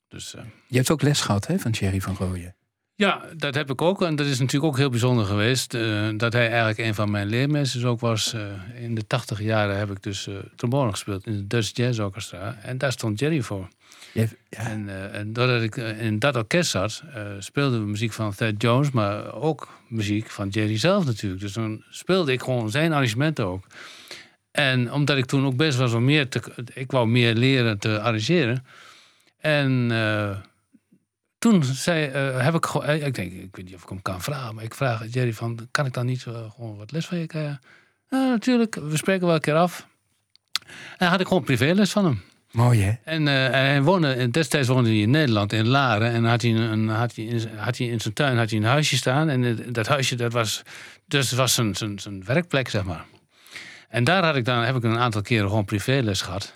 Dus Je hebt ook les gehad hè, van Thierry van Rooyen. Ja, dat heb ik ook. En dat is natuurlijk ook heel bijzonder geweest. Uh, dat hij eigenlijk een van mijn leermeesters ook was. Uh, in de tachtig jaren heb ik dus uh, trombone gespeeld in het Dutch Jazz Orchestra. En daar stond Jerry voor. Ja. En, en, doordat ik in dat orkest zat, speelden we muziek van Thad Jones, maar ook muziek van Jerry zelf natuurlijk. Dus dan speelde ik gewoon zijn arrangementen ook. En omdat ik toen ook best was om meer te. Ik wou meer leren te arrangeren. En toen zei, heb ik gewoon, eh, ik denk, ik weet niet of ik hem kan vragen, maar ik vraag Jerry van, kan ik dan niet gewoon wat les van je krijgen? Natuurlijk, we spreken wel een keer af. En had ik gewoon privéles van hem. Mooi hè? En hij woonde, destijds woonde hij in Nederland, in Laren. En had hij, een, had hij, in, had hij in zijn tuin had hij een huisje staan. En dat huisje, dat was, dus was zijn, zijn, zijn werkplek, zeg maar. En daar had ik dan, heb ik een aantal keren gewoon privéles gehad.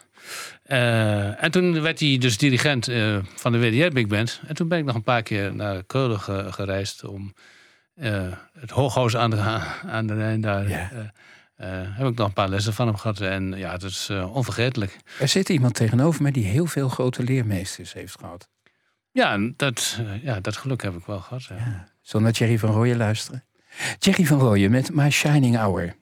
Uh, en toen werd hij dus dirigent uh, van de WDR Big Band. En toen ben ik nog een paar keer naar Keulen ge gereisd om het Hooghuis aan de, aan de Rijn daar. Ja. Heb ik nog een paar lessen van hem gehad. En ja, het is onvergetelijk. Er zit iemand tegenover me die heel veel grote leermeesters heeft gehad. Ja, dat, ja, dat geluk heb ik wel gehad. Ja. Ja. Zullen naar Thierry van Rooyen luisteren? Thierry van Rooyen met My Shining Hour.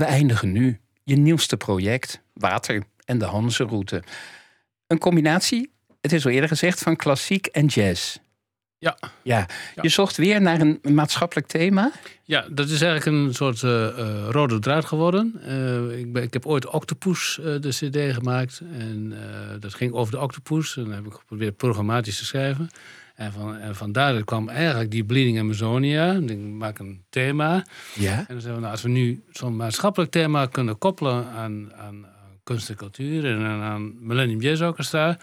We eindigen nu. Je nieuwste project, Water en de Hanzenroute. Een combinatie, het is al eerder gezegd, van klassiek en jazz. Ja. ja. Je zocht weer naar een maatschappelijk thema? Ja, dat is eigenlijk een soort uh, rode draad geworden. Uh, ik, ben, ik, heb ooit Octopus de CD gemaakt. En dat ging over de Octopus. En dan heb ik geprobeerd programmatisch te schrijven. En, van, en vandaar kwam eigenlijk die Bleeding Amazonia. Ik maak een thema. Ja. En dan zeggen we, nou, als we nu zo'n maatschappelijk thema kunnen koppelen aan, aan, kunst en cultuur en aan Millennium Jazz Orchestra,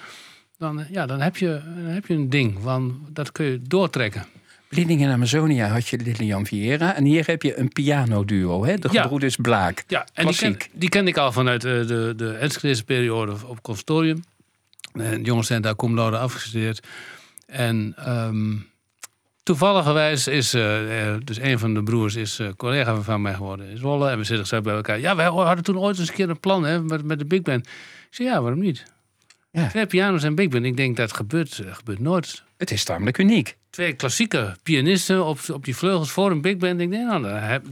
dan, ja, dan, heb je, dan heb je een ding. Van, dat kun je doortrekken. Bleeding in Amazonia had je Lilian Vieira. En hier heb je een pianoduo, hè? de gebroeders Blaak. Ja, en die ken, die ken ik al vanuit de, de, de periode op conservatorium. En de jongens zijn daar cum laude afgestudeerd. En um, toevalligerwijs is uh, dus een van de broers is uh, collega van mij geworden in Zwolle. En we zitten zo bij elkaar. Ja, wij hadden toen ooit eens een keer een plan hè, met, met de big band. Ik zei, ja, waarom niet? Ja. Twee piano's en big band. Ik denk dat gebeurt, gebeurt nooit. Het is tamelijk uniek. Twee klassieke pianisten op, op die vleugels voor een big band. Ik denk, nou, dan heb,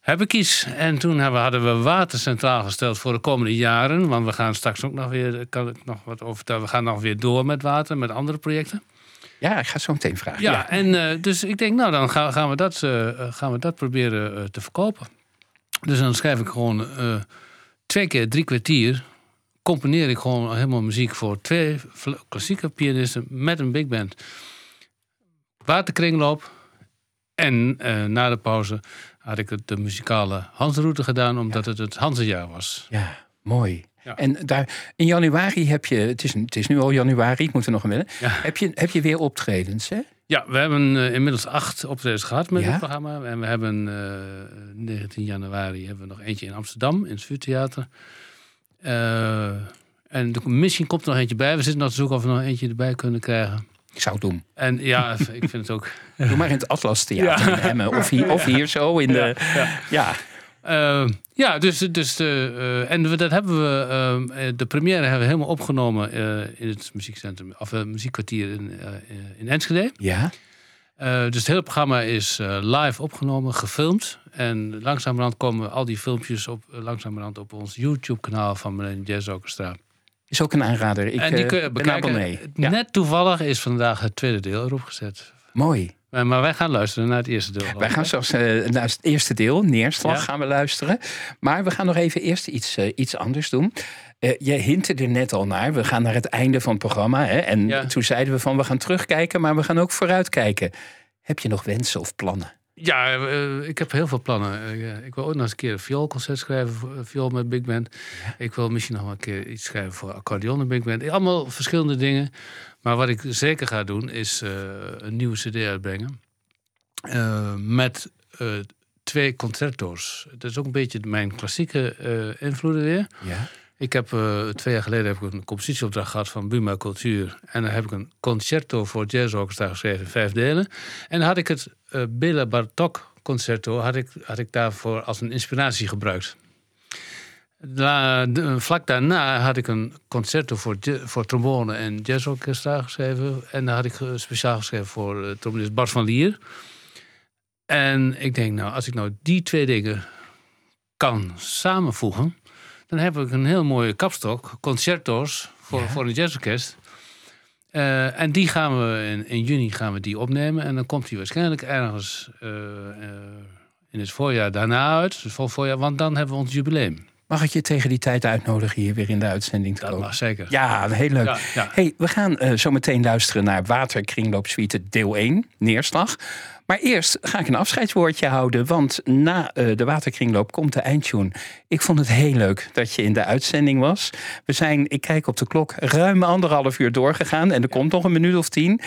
heb ik iets. En toen hadden we water centraal gesteld voor de komende jaren. Want we gaan straks ook nog weer, kan ik nog wat over. We gaan nog weer door met water, met andere projecten. Ja, ik ga zo meteen vragen. Ja, en uh, dus ik denk, nou, dan gaan, gaan we, dat, uh, gaan we dat proberen uh, te verkopen. Dus dan schrijf ik gewoon twee keer drie kwartier. Componeer ik gewoon helemaal muziek voor twee klassieke pianisten met een big band. Waterkringloop. En na de pauze had ik het de muzikale Hansroute gedaan, omdat ja. het het Hansenjaar was. Ja, mooi. En daar, in januari heb je, het is, het is nu al januari, ik moet er nog een willen. Heb, je, heb je weer optredens, hè? Ja, we hebben uh, inmiddels acht optredens gehad met het programma. En we hebben uh, 19 januari hebben we nog eentje in Amsterdam, in het Vuurtheater. Uh, en de, misschien komt er nog eentje bij. We zitten nog te zoeken of we nog eentje erbij kunnen krijgen. Ik zou het doen. En ja, *laughs* ik vind het ook. Doe maar in het Atlas Theater in Emmen. Of hier, of hier zo in de. ja. Uh, ja, dus, dus uh, en dat hebben we, uh, de première hebben we helemaal opgenomen in het muziekcentrum, of muziekkwartier in, in Enschede. Ja. dus het hele programma is live opgenomen, gefilmd. En langzamerhand komen al die filmpjes op, langzamerhand op ons YouTube-kanaal van Millennium Jazz Orchestra. Is ook een aanrader. Ik en die kun je bekijken. Ja. Net toevallig is vandaag het tweede deel erop gezet. Mooi. Maar wij gaan luisteren naar het eerste deel. Wij gaan zelfs uh, naar het eerste deel, neerslag, gaan we luisteren. Maar we gaan nog even eerst iets, uh, iets anders doen. Uh, je hintte er net al naar. We gaan naar het einde van het programma. Hè? En ja. toen zeiden we van we gaan terugkijken, maar we gaan ook vooruitkijken. Heb je nog wensen of plannen? Ja, ik heb heel veel plannen. Ik wil ook nog eens een keer een vioolconcert schrijven, voor, viool met big band. Ja. Ik wil misschien nog een keer iets schrijven voor accordeon en big band. Allemaal verschillende dingen. Maar wat ik zeker ga doen, is uh, een nieuwe cd uitbrengen. met twee concerto's. Dat is ook een beetje mijn klassieke invloeden weer. Ja. Ik heb twee jaar geleden heb ik een compositieopdracht gehad van Buma Cultuur. En dan heb ik een concerto voor jazz orchestra geschreven, vijf delen. En dan had ik het Bela Bartok concerto had ik, had ik daarvoor als een inspiratie gebruikt. Da, de, vlak daarna had ik een concerto voor, voor trombone en jazzorchestra geschreven. En daar had ik speciaal geschreven voor uh, trombonist Bart van Lier. En ik denk, nou, als ik nou die twee dingen kan samenvoegen, dan heb ik een heel mooie kapstok, concerto's voor, ja. voor een jazzorkest. Uh, en die gaan we in, in, juni gaan we die opnemen. En dan komt die waarschijnlijk ergens uh, in het voorjaar daarna uit. Dus vol voorjaar, want dan hebben we ons jubileum. Mag ik je tegen die tijd uitnodigen hier weer in de uitzending te dat komen? mag zeker. Ja, heel leuk. Ja, ja. Hey, we gaan zo meteen luisteren naar Waterkringloopsuite deel 1, Neerslag. Maar eerst ga ik een afscheidswoordje houden, want na uh, de waterkringloop komt de eindtune. Ik vond het heel leuk dat je in de uitzending was. We zijn, ik kijk op de klok, ruim anderhalf uur doorgegaan en er komt nog een minuut of tien.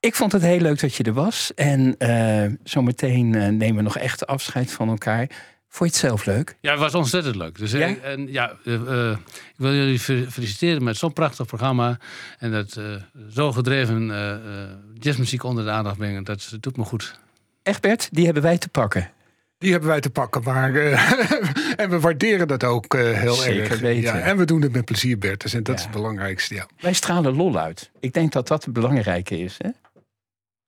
Ik vond het heel leuk dat je er was. En uh, zometeen uh, nemen we nog echt afscheid van elkaar. Vond je het zelf leuk? Ja, het was ontzettend leuk. Dus ja? en, ja, uh, ik wil jullie feliciteren met zo'n prachtig programma. En dat uh, zo gedreven uh, jazzmuziek onder de aandacht brengen. Dat, dat doet me goed. Egbert, die hebben wij te pakken. Die hebben wij te pakken, maar *laughs* en we waarderen dat ook heel Zeker erg. Weten. Ja, en we doen het met plezier, Bertus. En dat ja. is het belangrijkste. Ja. Wij stralen lol uit. Ik denk dat dat het belangrijke is. Hè?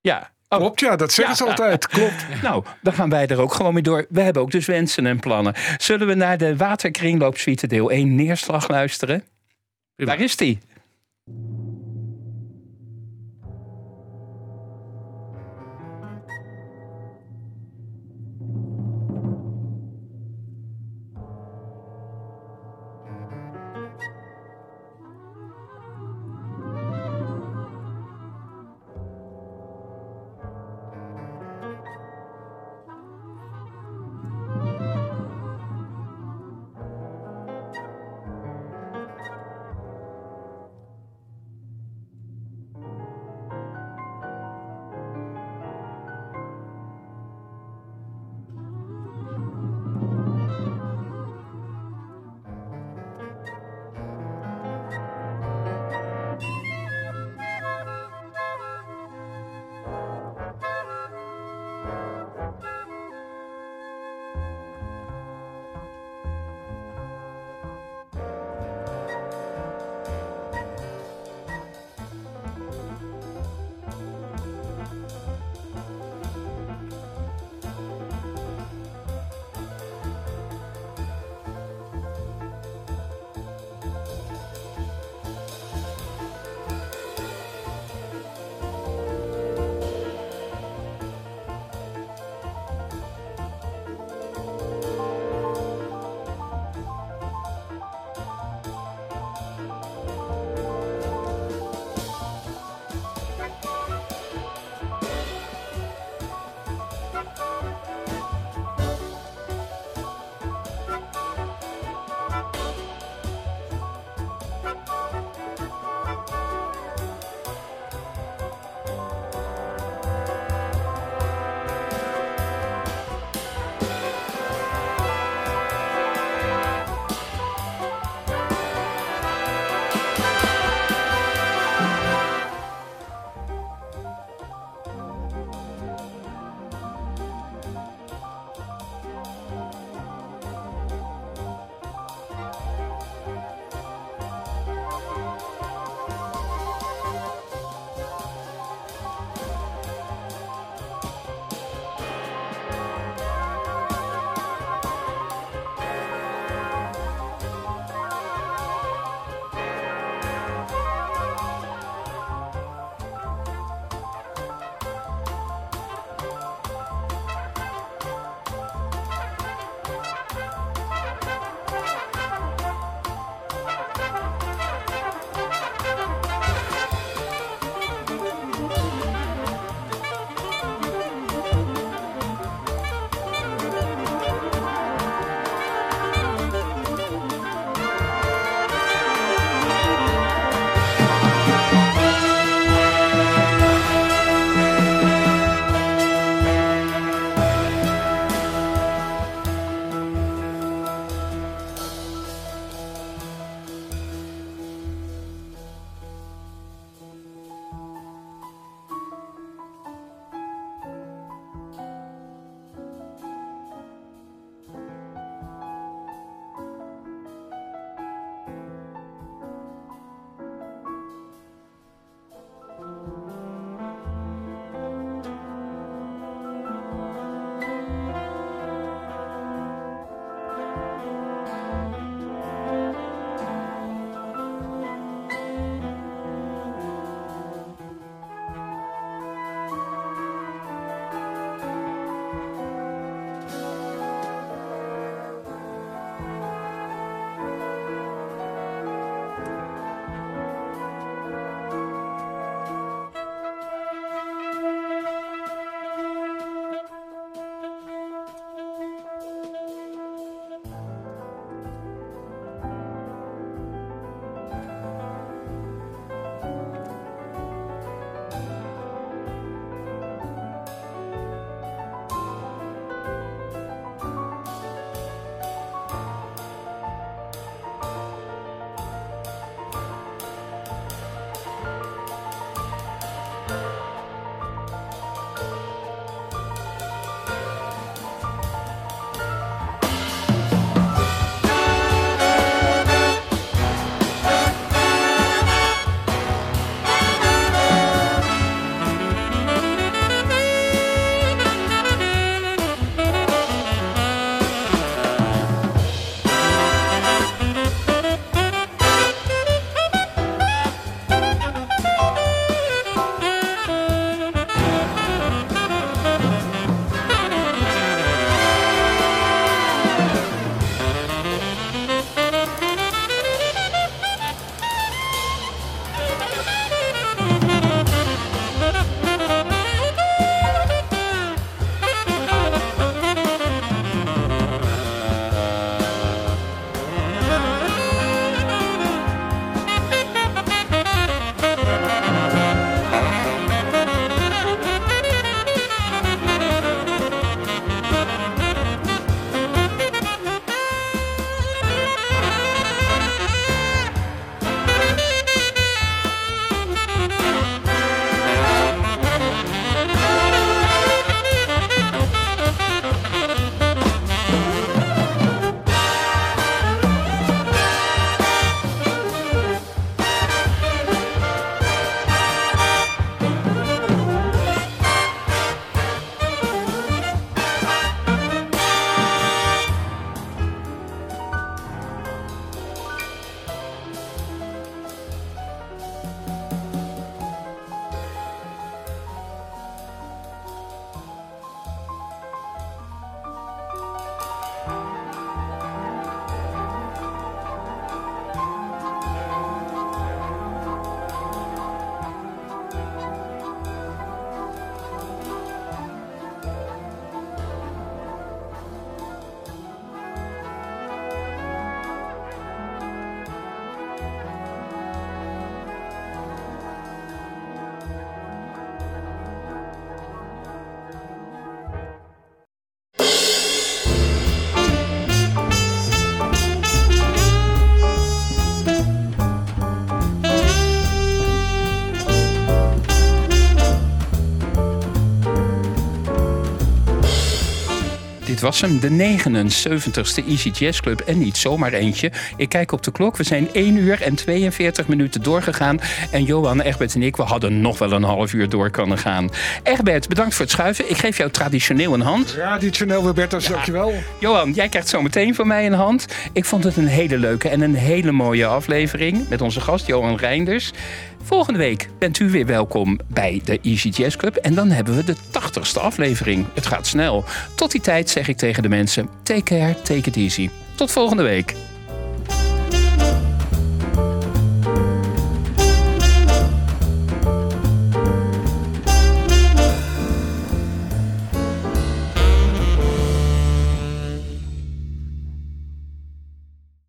Ja, Oh. Klopt, ja, dat zeggen ze altijd. Klopt. *laughs* Nou, dan gaan wij er ook gewoon mee door. We hebben ook dus wensen en plannen. Zullen we naar de Waterkringloopsuite deel 1 neerslag luisteren? Prima. Daar is die. Dit was hem, de 79ste Easy Jazz Club. En niet zomaar eentje. Ik kijk op de klok. We zijn 1 uur en 42 minuten doorgegaan. En Johan, Egbert en ik, we hadden nog wel een half uur door kunnen gaan. Egbert, bedankt voor het schuiven. Ik geef jou traditioneel een hand. Traditioneel, Robertus, ja. dankjewel. Johan, jij krijgt zo meteen van mij een hand. Ik vond het een hele leuke en een hele mooie aflevering. Met onze gast Johan Reinders. Volgende week bent u weer welkom bij de Easy Jazz Club. En dan hebben we de 80ste aflevering. Het gaat snel. Tot die tijd zeg ik tegen de mensen: take care, take it easy. Tot volgende week.